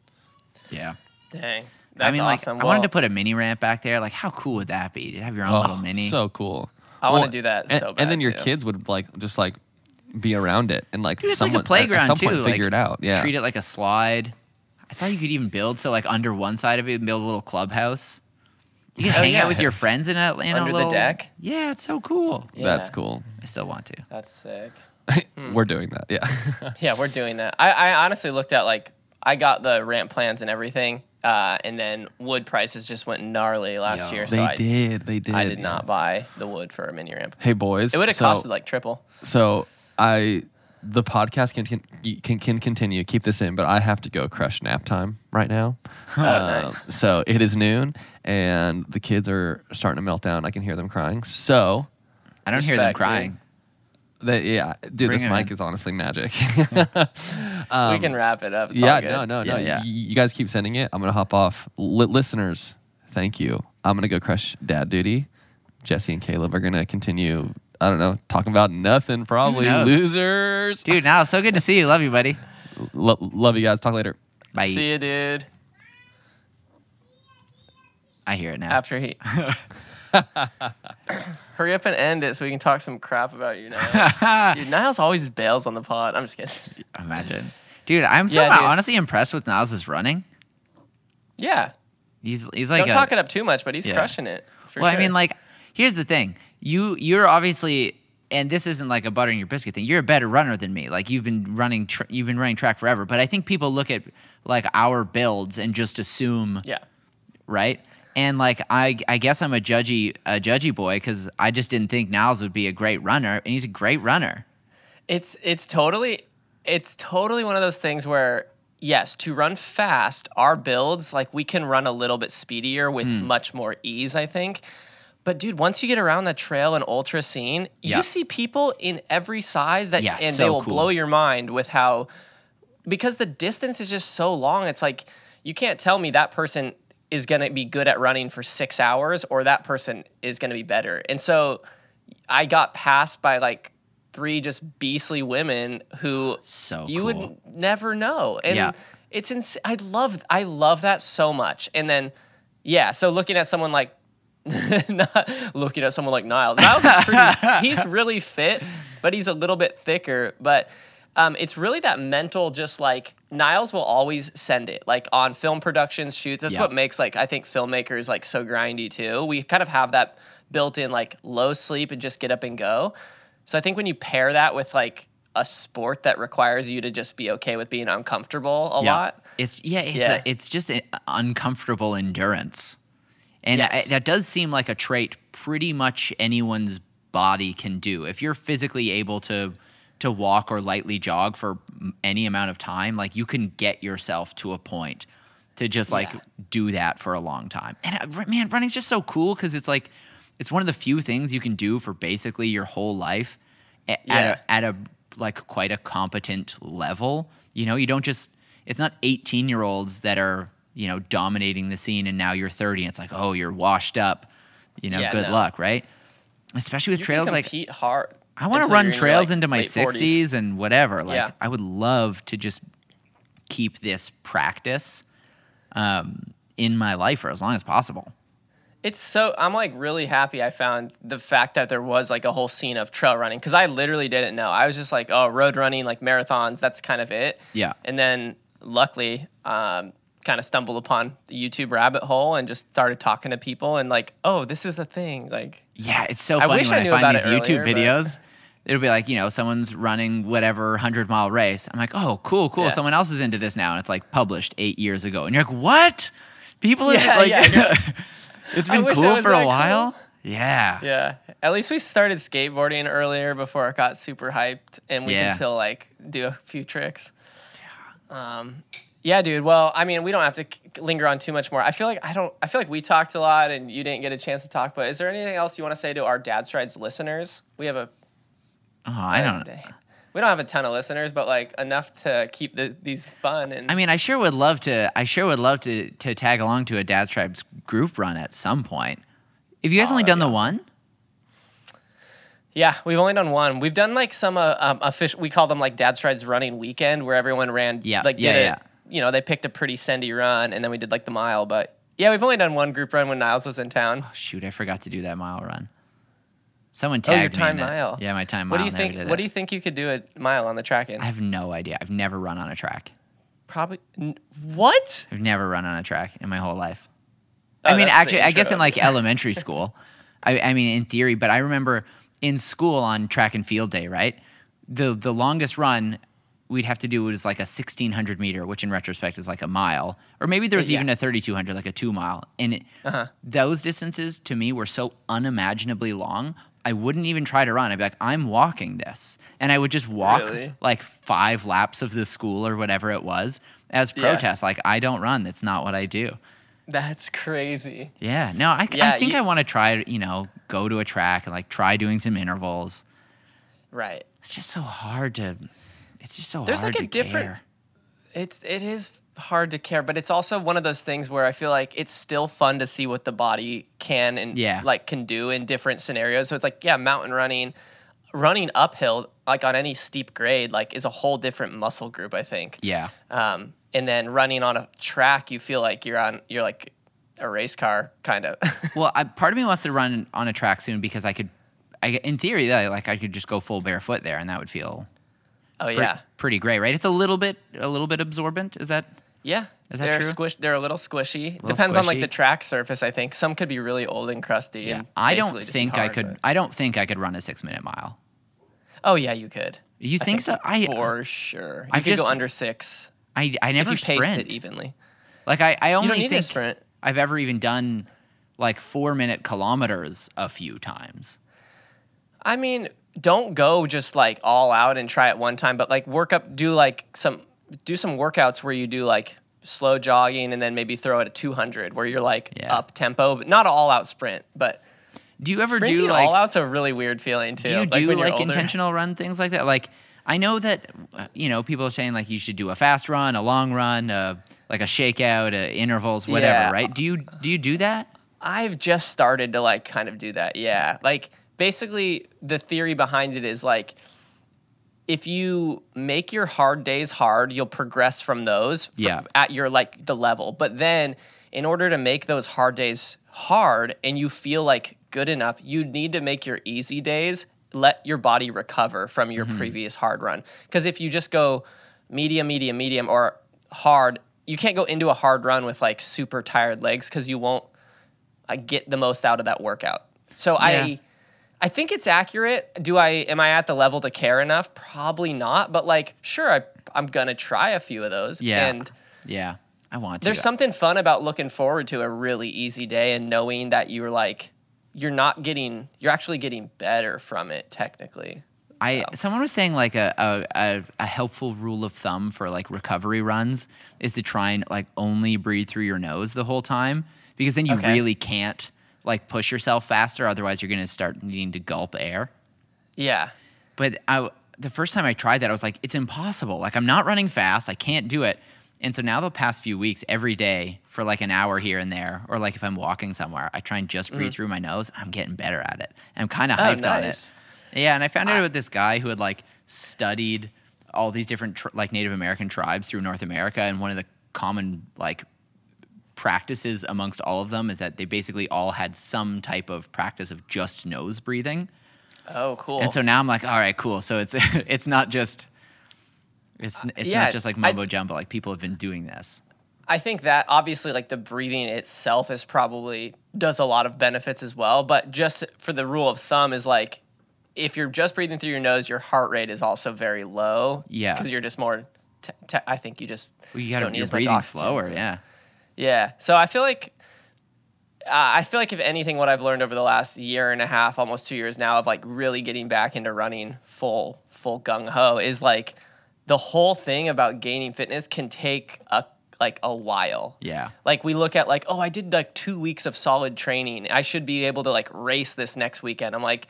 S2: yeah.
S1: Dang. That's
S2: I mean,
S1: awesome.
S2: like, I wanted to put a mini ramp back there. Like, how cool would that be to have your own little mini?
S3: Oh, so cool.
S1: I wanna do that
S3: and,
S1: so bad.
S3: And then your
S1: too.
S3: kids would like just like be around it and like
S2: Dude, it's
S3: someone
S2: like a playground
S3: at, some
S2: too.
S3: point
S2: like,
S3: figure it out. Yeah,
S2: Treat it like a slide. I thought you could even build so like under one side of it, build a little clubhouse. You can
S1: Oh,
S2: hang
S1: yeah.
S2: out with your friends in a in a
S1: Under the deck?
S2: Yeah, it's so cool.
S3: That's cool.
S2: I still want to.
S1: That's sick.
S3: we're doing that. Yeah.
S1: Yeah, we're doing that. I, I honestly looked at like I got the ramp plans and everything, uh, and then wood prices just went gnarly last
S2: Yo.
S1: year. So
S3: they
S1: I,
S3: did. They did.
S1: I did
S3: yeah.
S1: not buy the wood for a mini ramp.
S3: Hey boys,
S1: It would have
S3: so-
S1: costed like triple.
S3: So I, the podcast can, can can can continue. Keep this in, but I have to go crush nap time right now.
S1: Oh,
S3: Uh,
S1: nice.
S3: So it is noon, and the kids are starting to melt down. I can hear them crying. So
S2: I don't hear them crying.
S3: they, yeah, dude,
S2: Bring
S3: this mic
S2: in.
S3: is honestly magic.
S1: we can wrap it up. It's
S3: Um, yeah, no, no, no.
S2: Yeah, yeah.
S3: Y- You guys keep sending it. I'm gonna hop off. Li- listeners, thank you. I'm gonna go crush dad duty. Jesse and Caleb are gonna continue. I don't know, talking about nothing. Probably
S2: knows?
S3: losers.
S2: Dude, now so good to see you. Love you, buddy.
S3: Lo- love you guys. Talk later.
S2: Bye.
S1: See you, dude.
S2: I hear it now.
S1: After he. Hurry up and end it so we can talk some crap about you now. dude, Niles always bails on the pod. I'm just kidding.
S2: Imagine. Dude, I'm so
S1: Yeah, dude.
S2: honestly impressed with Niles' running.
S1: Yeah.
S2: He's he's like
S1: Don't
S2: a,
S1: talk it up too much, but he's
S2: Yeah.
S1: crushing it. For
S2: well,
S1: sure.
S2: I mean, like, here's the thing. You you're obviously, and this isn't like a butter in your biscuit thing. You're a better runner than me. Like you've been running, tr- you've been running track forever. But I think people look at like our builds and just assume,
S1: yeah.
S2: right? And like I I guess I'm a judgy a judgy boy because I just didn't think Niles would be a great runner, and he's a great runner.
S1: It's it's totally it's totally one of those things where yes, to run fast, our builds like we can run a little bit speedier with
S2: Hmm.
S1: much more ease, I think. But dude, once you get around the trail and ultra scene,
S2: Yeah.
S1: you see people in every size that
S2: Yeah,
S1: and
S2: so
S1: they will
S2: cool.
S1: blow your mind with how because the distance is just so long. It's like you can't tell me that person is going to be good at running for 6 hours or that person is going to be better. And so I got passed by like three just beastly women who
S2: So
S1: you
S2: cool.
S1: would never know. And
S2: Yeah.
S1: it's ins- I love I love that so much. And then yeah, so looking at someone like not looking at someone like Niles. Niles is pretty, he's really fit, but he's a little bit thicker. But um, it's really that mental, just like Niles will always send it. Like on film productions, shoots. That's
S2: Yeah.
S1: what makes like I think filmmakers like so grindy too. We kind of have that built in, like low sleep and just get up and go. So I think when you pair that with like a sport that requires you to just be okay with being uncomfortable a lot.
S2: It's yeah, it's
S1: Yeah.
S2: A, it's just uncomfortable endurance, and
S1: Yes.
S2: I- that does seem like a trait pretty much anyone's body can do. If you're physically able to to walk or lightly jog for any amount of time, like you can get yourself to a point to just like
S1: Yeah.
S2: do that for a long time. And uh, man, running's just so cool because it's like it's one of the few things you can do for basically your whole life a-
S1: Yeah.
S2: at a, at a like quite a competent level. You know, you don't just it's not 18 year olds that are, you know, dominating the scene and now you're 30 and it's like, oh, you're washed up. You know,
S1: Yeah,
S2: good
S1: no.
S2: luck, right? Especially with
S1: You
S2: trails like
S1: hard.
S2: I want to run
S1: you're in your,
S2: trails
S1: like,
S2: into my
S1: late 40s.
S2: 60s and whatever. Like
S1: Yeah.
S2: I would love to just keep this practice um, in my life for as long as possible.
S1: It's so I'm like really happy I found the fact that there was like a whole scene of trail running because I literally didn't know. I was just like, oh, road running, like marathons, that's kind of it.
S2: Yeah.
S1: And then luckily, um, kind of stumbled upon the YouTube rabbit hole and just started talking to people and like, oh, this is a thing. Like,
S2: Yeah, it's so
S1: I
S2: funny
S1: wish
S2: when
S1: I
S2: I,
S1: knew
S2: find
S1: about
S2: these
S1: it
S2: YouTube
S1: earlier, but-
S2: videos. It'll be like, you know, someone's running whatever 100 mile race. I'm like, oh, cool, cool.
S1: Yeah.
S2: Someone else is into this now. And it's like published eight years ago. And you're like, what? People have
S1: Yeah,
S2: like,
S1: yeah,
S2: it's
S1: I
S2: been
S1: it
S2: cool for a
S1: that cool.
S2: while. Yeah.
S1: yeah. At least we started skateboarding earlier before it got super hyped and we
S2: Yeah.
S1: can still like do a few tricks. Yeah. Um, yeah, dude. Well, I mean, we don't have to linger on too much more. I feel like I don't. I feel like we talked a lot, and you didn't get a chance to talk. But is there anything else you want to say to our Dad Strides listeners? We have a.
S2: Oh, I don't.
S1: We don't have a ton of listeners, but like enough to keep the, these fun. And
S2: I mean, I sure would love to. I sure would love to to tag along to a Dad Strides group run at some point. Have you guys
S1: Oh,
S2: only done the
S1: awesome.
S2: one?
S1: Yeah, we've only done one. We've done like some uh, um, official. We call them like Dad Strides running weekend, where everyone ran.
S2: Yeah,
S1: like
S2: yeah,
S1: did
S2: yeah.
S1: it. You know, they picked a pretty sendy run, and then we did like the mile. But yeah, we've only done one group run when Niles was in town.
S2: Oh, shoot, I forgot to do that mile run. Someone
S1: Oh, your
S2: tagged me
S1: time
S2: in it.
S1: mile.
S2: Yeah, my time
S1: What
S2: mile.
S1: do you think? What
S2: it.
S1: do you think you could do a mile on the track in?
S2: I have no idea. I've never run on a track.
S1: Probably. n- What?
S2: I've never run on a track in my whole life.
S1: Oh,
S2: I mean, actually, I guess in like elementary school. I, I mean, in theory, but I remember in school on track and field day, right? The the longest run we'd have to do was like a 1600 meter, which in retrospect is like a mile, or maybe there was
S1: Yeah.
S2: even a 3200, like a two mile. And it,
S1: Uh-huh.
S2: those distances to me were so unimaginably long. I wouldn't even try to run. I'd be like, I'm walking this. And I would just walk
S1: Really?
S2: like five laps of the school or whatever it was as
S1: Yeah.
S2: protest. Like, I don't run. That's not what I do.
S1: That's crazy.
S2: Yeah, no, I,
S1: Yeah,
S2: I think
S1: you-
S2: I want to try, you know, go to a track and like try doing some intervals.
S1: Right.
S2: It's just so hard to, it's just so
S1: There's,
S2: hard
S1: like, a
S2: to
S1: different-
S2: care.
S1: It's it is hard to care, but it's also one of those things where I feel like it's still fun to see what the body can and
S2: Yeah.
S1: like can do in different scenarios. So it's like yeah, mountain running, running uphill like on any steep grade like is a whole different muscle group. I think.
S2: Yeah,
S1: Um, and then running on a track, you feel like you're on you're like a race car kind of.
S2: well, I, part of me wants to run on a track soon because I could, I, in theory, like I could just go full barefoot there and that would feel
S1: oh
S2: pre-
S1: yeah,
S2: pretty great, right? It's a little bit, a little bit absorbent. Is that?
S1: yeah.
S2: Is that
S1: they're
S2: true?
S1: Squish, they're a little squishy.
S2: Little
S1: Depends on like the track surface. I think some could be really old and crusty.
S2: Yeah,
S1: and
S2: I don't
S1: just
S2: think I could.
S1: but-
S2: I don't think I could run a six minute mile.
S1: Oh yeah, you could.
S2: You think, so? I,
S1: for sure. You
S2: I've
S1: could go under six
S2: I, I never
S1: if you paced
S2: sprint.
S1: it evenly.
S2: Like I, I only
S1: don't need to
S2: think. I've ever even done like four minute kilometers a few times.
S1: I mean, don't go just like all out and try it one time, but like work up, do like some, do some workouts where you do like slow jogging and then maybe throw it at 200 where you're like
S2: Yeah.
S1: up tempo, but not all out sprint. But
S2: Do you ever do like
S1: all out's a really weird feeling too.
S2: do you do like
S1: older.
S2: intentional run things like that? Like I know that you know people are saying like you should do a fast run, a long run, uh, like a shakeout, uh, intervals, whatever.
S1: Yeah.
S2: Right? Do you do you do that?
S1: I've just started to like kind of do that. Yeah. Like basically the theory behind it is like if you make your hard days hard, you'll progress from those fr-
S2: Yeah.
S1: at your like the level. But then in order to make those hard days hard and you feel like good enough, you need to make your easy days let your body recover from your mm-hmm. previous hard run. Cuz if you just go medium medium medium or hard, you can't go into a hard run with like super tired legs cuz you won't I get the most out of that workout. So
S2: Yeah.
S1: I I think it's accurate. Do I am I at the level to care enough? Probably not, but like sure I I'm going to try a few of those
S2: Yeah.
S1: and
S2: Yeah, I want to.
S1: there's something fun about looking forward to a really easy day and knowing that you're like you're not getting you're actually getting better from it technically.
S2: I
S1: So.
S2: someone was saying like a, a a a helpful rule of thumb for like recovery runs is to try and like only breathe through your nose the whole time because then you
S1: Okay.
S2: really can't like push yourself faster otherwise you're going to start needing to gulp air.
S1: Yeah.
S2: But I the first time I tried that I was like it's impossible. Like I'm not running fast. I can't do it. And so now the past few weeks every day for like an hour here and there or like if I'm walking somewhere I try and just breathe through my nose. I'm getting better at it. I'm kind of
S1: Mm. Oh,
S2: hyped on it. Yeah, and I found out about this guy who had like studied all these different tr- like Native American tribes through North America, and one of the common like practices amongst all of them is that they basically all had some type of practice of just nose breathing.
S1: Oh, cool.
S2: And so now I'm like, all right, cool. So it's it's not just it's uh, it's
S1: yeah,
S2: not just like mumbo jumbo. Like people have been doing this.
S1: I think that obviously like the breathing itself is probably does a lot of benefits as well, but just for the rule of thumb is like if you're just breathing through your nose, your heart rate is also very low.
S2: Yeah.
S1: because you're just more. I think you just
S2: Well, you got to
S1: don't need
S2: you're
S1: as much
S2: breathing slower.
S1: so-
S2: Yeah.
S1: Yeah. So I feel like uh, I feel like if anything, what I've learned over the last year and a half, almost two years now, of like really getting back into running full full gung ho is like the whole thing about gaining fitness can take a like a while.
S2: Yeah.
S1: Like we look at like, oh, I did like two weeks of solid training. I should be able to like race this next weekend. I'm like,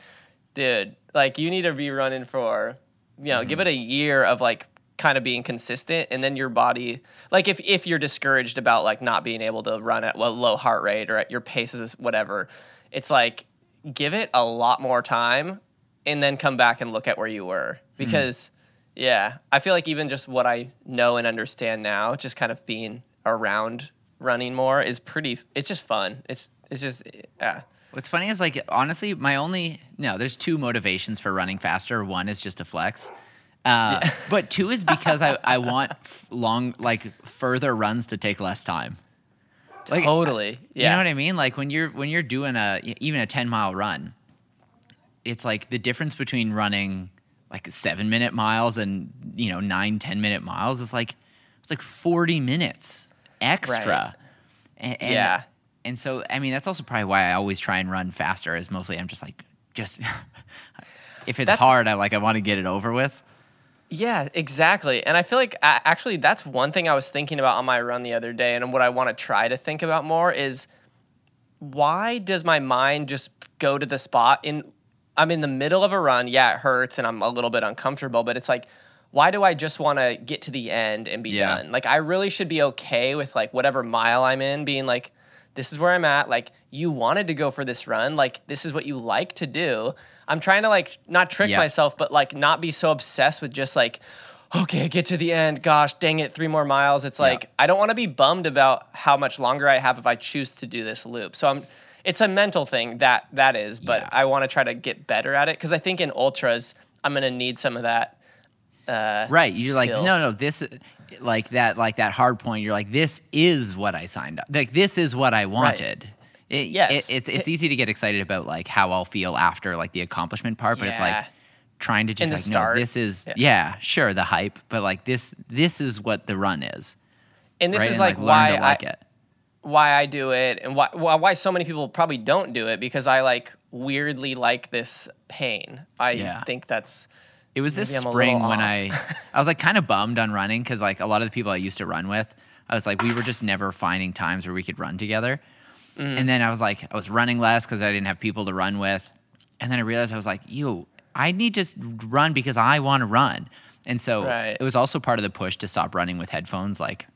S1: dude, like you need to be running for, you know, give it a year of like kind of being consistent and then your body like if if you're discouraged about like not being able to run at well, low heart rate or at your paces whatever, it's like give it a lot more time and then come back and look at where you were mm-hmm. because yeah, I feel like even just what I know and understand now, just kind of being around running more is pretty. It's just fun. It's it's just yeah.
S2: What's funny is like honestly, my only no, there's two motivations for running faster. One is just to flex, uh, but two is because I I want f- long like further runs to take less time. Like,
S1: totally. Yeah.
S2: You know what I mean? Like when you're when you're doing a even a ten mile run, it's like the difference between running like seven minute miles and you know nine ten minute miles is like it's like forty minutes extra.
S1: Right.
S2: And, and-
S1: Yeah.
S2: And so I mean that's also probably why I always try and run faster. Is mostly I'm just like just if it's
S1: That's-
S2: hard, I like I want to get it over with.
S1: Yeah, exactly. And I feel like actually that's one thing I was thinking about on my run the other day, and what I want to try to think about more is why does my mind just go to the spot in I'm in the middle of a run, yeah, it hurts and I'm a little bit uncomfortable, but it's like why do I just want to get to the end and be
S2: Yeah.
S1: done? Like I really should be okay with like whatever mile I'm in being like this is where I'm at. Like you wanted to go for this run, like this is what you like to do. I'm trying to like not trick
S2: Yeah.
S1: myself, but like not be so obsessed with just like okay, get to the end. Gosh, dang it, three more miles. It's like I don't want to be bummed about how much longer I have if I choose to do this loop. So I'm it's a mental thing that that is, but
S2: Yeah.
S1: I want to try to get better at it because I think in ultras I'm gonna need some of that. Uh,
S2: Right. You're like,
S1: skill.
S2: no, no, this like that like that hard point. You're like, this is what I signed up. Like this is what I wanted. It,
S1: Yes.
S2: it- it's it's easy to get excited about like how I'll feel after like the accomplishment part, but it's like trying to just like
S1: start.
S2: no, this is
S1: Yeah.
S2: yeah. sure, the hype, but like this this is what the run is.
S1: and this
S2: right?
S1: is
S2: and,
S1: like,
S2: learn
S1: why
S2: to like
S1: I,
S2: it.
S1: why I do it and why, why so many people probably don't do it because I like weirdly like this pain. I
S2: Yeah.
S1: think that's
S2: It was this
S1: Maybe I'm a
S2: spring when. I I was like kind of bummed on running because like a lot of the people I used to run with, I was like we were just never finding times where we could run together.
S1: Mm.
S2: And then I was like I was running less because I didn't have people to run with. And then I realized I was like, you, I need to run because I want to run. And so
S1: Right.
S2: it was also part of the push to stop running with headphones like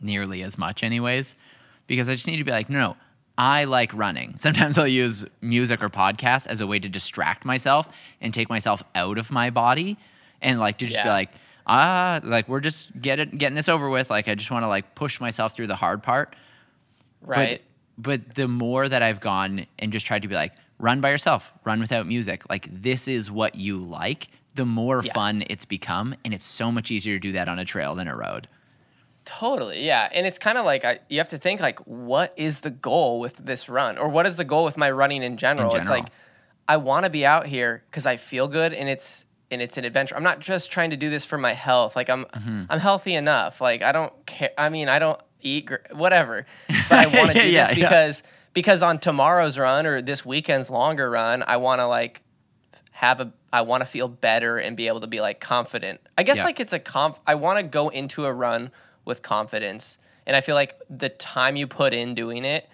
S2: nearly as much anyways because I just need to be like, no, no, I like running. Sometimes I'll use music or podcasts as a way to distract myself and take myself out of my body and like to just be like, ah, like we're just get it, getting this over with. Like I just want to like push myself through the hard part.
S1: Right.
S2: But, but the more that I've gone and just tried to be like, run by yourself, run without music, like this is what you like, the more
S1: Yeah.
S2: fun it's become. And it's so much easier to do that on a trail than a road.
S1: Totally, yeah, and it's kind of like I, you have to think like, what is the goal with this run, or what is the goal with my running in general? It's
S2: general.
S1: like I want to be out here because I feel good, and it's and it's an adventure. I'm not just trying to do this for my health. Like I'm
S2: Mm-hmm.
S1: I'm healthy enough. Like I don't care. I mean, I don't eat gr- whatever, but I want to do
S2: Yeah,
S1: this
S2: yeah.
S1: because because on tomorrow's run or this weekend's longer run, I want to like have a I want to feel better and be able to be like confident. I guess
S2: Yeah.
S1: like it's a conf I want to go into a run with confidence. And I feel like the time you put in doing it,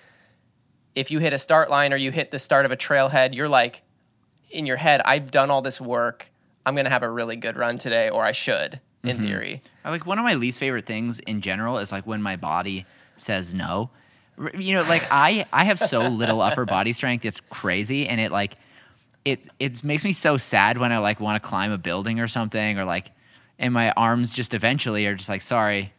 S1: if you hit a start line or you hit the start of a trailhead, you're like in your head, I've done all this work. I'm going to have a really good run today or I should in
S2: Mm-hmm.
S1: theory.
S2: I like one of my least favorite things in general is like when my body says no. You know, like I I have so little upper body strength, it's crazy, and it like it it makes me so sad when I like want to climb a building or something, or like, and my arms just eventually are just like, sorry,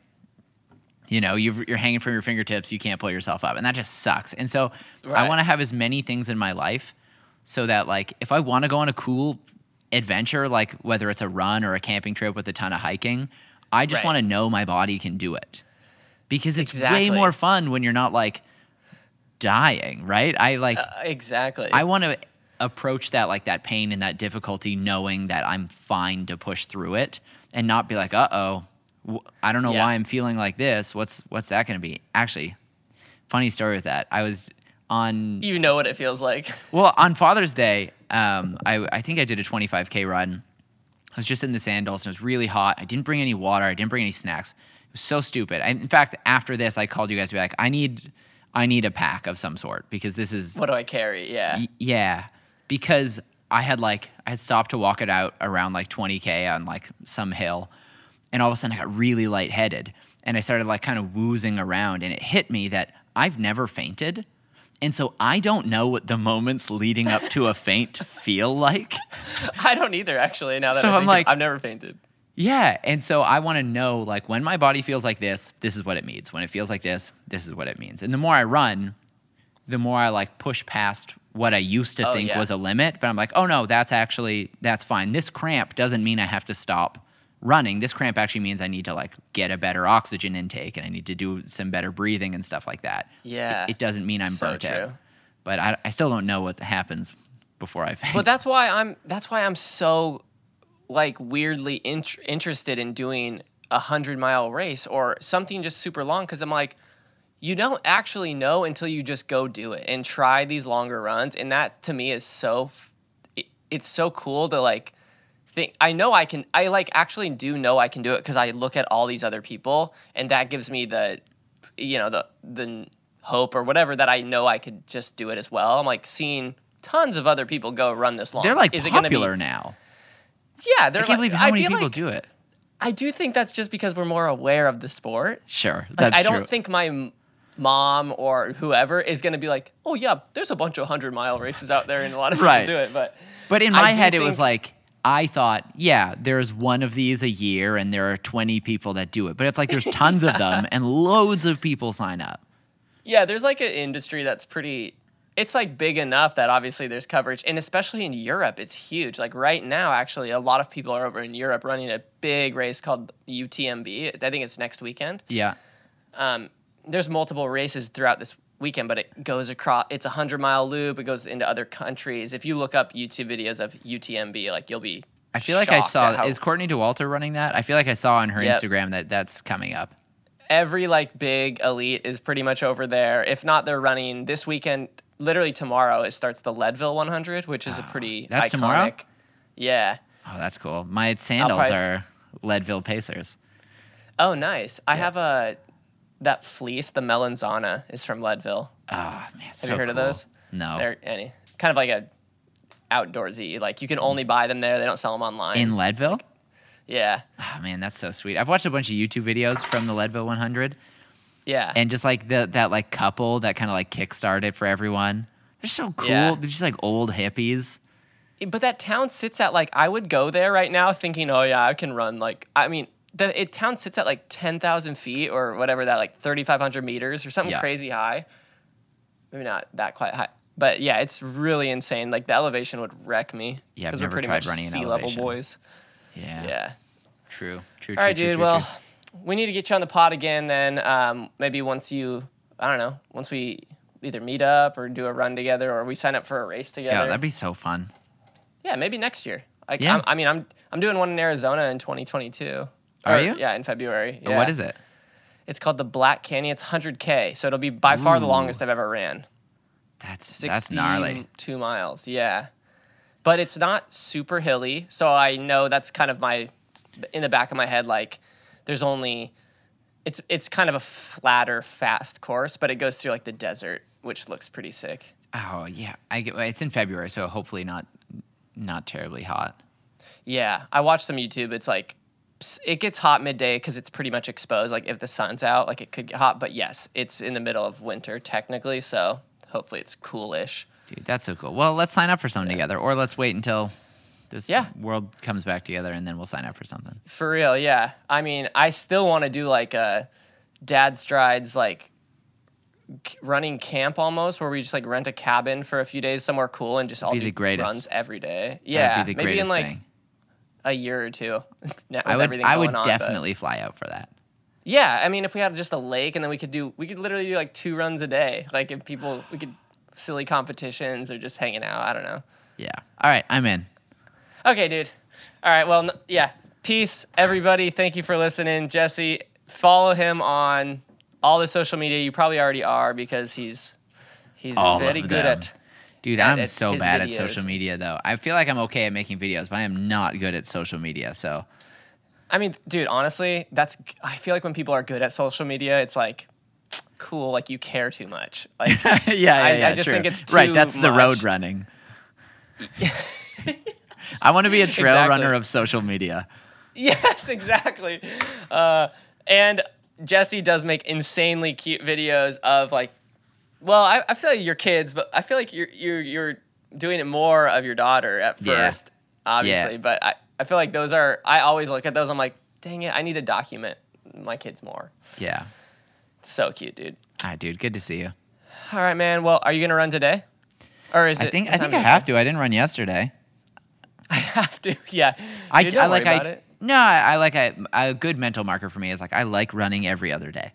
S2: You know, you've, you're hanging from your fingertips, you can't pull yourself up, and that just sucks. And so I want to have as many things in my life so that like if I want to go on a cool adventure, like whether it's a run or a camping trip with a ton of hiking, I just
S1: Right.
S2: want to know my body can do it because it's
S1: Exactly.
S2: way more fun when you're not like dying, right? I like
S1: Uh, exactly.
S2: I want to approach that like that pain and that difficulty knowing that I'm fine to push through it and not be like, "Uh-oh, w- I don't know
S1: Yeah.
S2: why I'm feeling like this. What's what's that going to be?" Actually, funny story with that. I was on
S1: you know what it feels like.
S2: well, on Father's Day, um, I, I think I did a 25K run. I was just in the sandals and it was really hot. I didn't bring any water. I didn't bring any snacks. It was so stupid. I, in fact, after this, I called you guys to be like, I need, I need a pack of some sort because this is,
S1: What do I carry? Yeah.
S2: y- yeah, because I had like, I had stopped to walk it out around like 20K on like some hill. And all of a sudden I got really lightheaded and I started like kind of woozing around and it hit me that I've never fainted. And so I don't know what the moments leading up to a faint feel like.
S1: I don't either, actually. Now that
S2: So
S1: I
S2: I'm like-
S1: I've never fainted.
S2: Yeah. And so I want to know like when my body feels like this, this is what it means. When it feels like this, this is what it means. And the more I run, the more I like push past what I used to
S1: Oh,
S2: think
S1: yeah.
S2: was a limit. But I'm like, oh no, that's actually, that's fine. This cramp doesn't mean I have to stop running. This cramp actually means I need to like get a better oxygen intake and I need to do some better breathing and stuff like that.
S1: Yeah.
S2: It, it doesn't mean I'm
S1: So
S2: burnt out. But I, I still don't know what happens before I faint.
S1: But that's why I'm that's why I'm so like weirdly int- interested in doing a hundred mile race or something just super long because I'm like, you don't actually know until you just go do it and try these longer runs, and that to me is so f- it, it's so cool to like think. I know I can. I like actually do know I can do it because I look at all these other people, and that gives me the you know the the hope or whatever that I know I could just do it as well. I'm like seeing tons of other people go run this long.
S2: They're like
S1: Is it gonna be-
S2: popular now.
S1: Yeah, they're
S2: I can't
S1: like,
S2: believe how many people
S1: like-
S2: do it.
S1: I do think that's just because we're more aware of the sport.
S2: Sure,
S1: Like,
S2: that's
S1: I don't
S2: true.
S1: think my mom or whoever is going to be like, "Oh yeah, there's a bunch of hundred mile races out there, and a lot of people
S2: Right.
S1: do it." But
S2: But in my
S1: do
S2: head, it was like I thought, yeah, there's one of these a year, and there are 20 people that do it. But it's like there's tons of them, and loads of people sign up.
S1: yeah, there's like an industry that's pretty. It's like big enough that obviously there's coverage, and especially in Europe, it's huge. Like right now, actually, a lot of people are over in Europe running a big race called UTMB. I think it's next weekend.
S2: Yeah,
S1: um, there's multiple races throughout this weekend, but it goes across. It's a hundred mile loop. It goes into other countries. If you look up YouTube videos of UTMB, like you'll be.
S2: I feel like I saw.
S1: how
S2: Is Courtney Dauwalter running that? I feel like I saw on her
S1: Yep.
S2: Instagram that that's coming up.
S1: every like big elite is pretty much over there. If not, they're running this weekend. Literally tomorrow, it starts the Leadville 100, which is a pretty
S2: That's
S1: iconic.
S2: tomorrow?
S1: Yeah.
S2: Oh, that's cool. My sandals
S1: probably-
S2: are Leadville Pacers.
S1: Oh, nice. I have a that fleece. The Melanzana is from Leadville.
S2: Oh man,
S1: Have
S2: so
S1: you heard of those?
S2: No.
S1: They're any kind of like a outdoorsy. Like you can only buy them there. They don't sell them online.
S2: In Leadville?
S1: yeah.
S2: Oh man, that's so sweet. I've watched a bunch of YouTube videos from the Leadville 100,
S1: Yeah.
S2: and just like the that like couple that kind of like kickstarted for everyone. They're so cool.
S1: Yeah.
S2: They're just like old hippies.
S1: but that town sits at like I would go there right now thinking, oh yeah, I can run like I mean the it town sits at like ten thousand feet or whatever that like thirty five hundred meters or something
S2: Yeah.
S1: crazy high. Maybe not that quite high, but yeah, it's really insane. Like the elevation would wreck me.
S2: Yeah, I've
S1: 'cause
S2: never
S1: we're pretty
S2: tried
S1: much
S2: running
S1: sea level boys.
S2: Yeah.
S1: Yeah.
S2: True. True.
S1: All right,
S2: true,
S1: dude.
S2: true,
S1: well,
S2: true.
S1: we need to get you on the pod again. Then um, maybe once you, I don't know, once we either meet up or do a run together or we sign up for a race together.
S2: yeah, that'd be so fun.
S1: Yeah, maybe next year. Like,
S2: Yeah.
S1: I'm, I mean, I'm I'm doing one in Arizona in 2022.
S2: Are
S1: Or,
S2: you?
S1: Yeah, in February. Yeah.
S2: What is it?
S1: It's called the Black Canyon. It's 100k, so it'll be by far the longest I've ever ran.
S2: That's that's gnarly.
S1: 62 miles. Yeah, but it's not super hilly, so I know that's kind of my in the back of my head. Like, there's only it's it's kind of a flatter, fast course, but it goes through like the desert, which looks pretty sick.
S2: Oh yeah, I get. It's in February, so hopefully not not terribly hot.
S1: Yeah, I watched some YouTube. It's like it gets hot midday because it's pretty much exposed. Like if the sun's out, like it could get hot. But yes, it's in the middle of winter technically, so hopefully it's coolish.
S2: Dude, that's so cool. Well, let's sign up for something together, or let's wait until this
S1: Yeah.
S2: world comes back together, and then we'll sign up for something.
S1: For real, yeah. I mean, I still want to do like a Dad Strides like running camp almost, where we just like rent a cabin for a few days somewhere cool and just all
S2: be
S1: do
S2: the greatest.
S1: runs every day. Yeah,
S2: be the
S1: maybe in like
S2: thing.
S1: A year or two. now
S2: I
S1: with
S2: would
S1: everything
S2: I would
S1: going on, but-
S2: definitely fly out for that.
S1: Yeah, I mean, if we had just a lake and then we could do, we could literally do like two runs a day. Like if people, we could silly competitions or just hanging out. I don't know.
S2: Yeah. All right, I'm in.
S1: Okay, dude. All right. Well, yeah. Peace, everybody. Thank you for listening, Jesse. Follow him on all the social media. You probably already are because he's he's
S2: All
S1: very good at.
S2: Dude, I'm
S1: at
S2: so bad at social media though. I feel like I'm okay at making videos, but I am not good at social media. So
S1: I mean, dude. Honestly, that's. I feel like when people are good at social media, it's like cool. Like you care too much. Like
S2: yeah, yeah,
S1: I- I just
S2: true.
S1: think it's
S2: right.
S1: too
S2: That's the road running. I want to be a trail
S1: Exactly.
S2: runner of social media.
S1: Yes, exactly. Uh, and Jesse does make insanely cute videos of like, well, I, I feel like your kids, but I feel like you're you're you're doing it more of your daughter at
S2: Yeah.
S1: first, obviously.
S2: Yeah.
S1: But I, I feel like those are I always look at those. I'm like, dang it, I need to document my kids more.
S2: Yeah.
S1: It's so cute, dude.
S2: All right, dude. Good to see you.
S1: All right, man. Well, are you gonna run today? Or is
S2: I
S1: it?
S2: think I think I have to. I didn't run yesterday.
S1: I have to. Yeah.
S2: I,
S1: Dude,
S2: I
S1: don't
S2: like
S1: worry
S2: I
S1: about it.
S2: no. I, I like a, a good mental marker for me is like I like running every other day.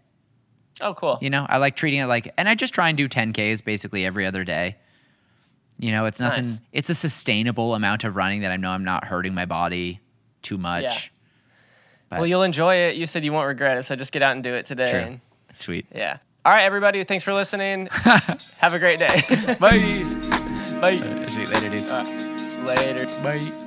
S1: Oh, cool.
S2: You know, I like treating it like, and I just try and do 10Ks basically every other day. You know, it's nothing,
S1: Nice.
S2: it's a sustainable amount of running that I know I'm not hurting my body too much.
S1: Yeah.
S2: But-
S1: Well, you'll enjoy it. You said you won't regret it, so just get out and do it today.
S2: True.
S1: and-
S2: Sweet.
S1: Yeah. All right, everybody. Thanks for listening. Have a great day.
S2: Bye.
S1: Bye.
S2: Uh, Sweet. Later, dude.
S1: Uh, later.
S2: Bye.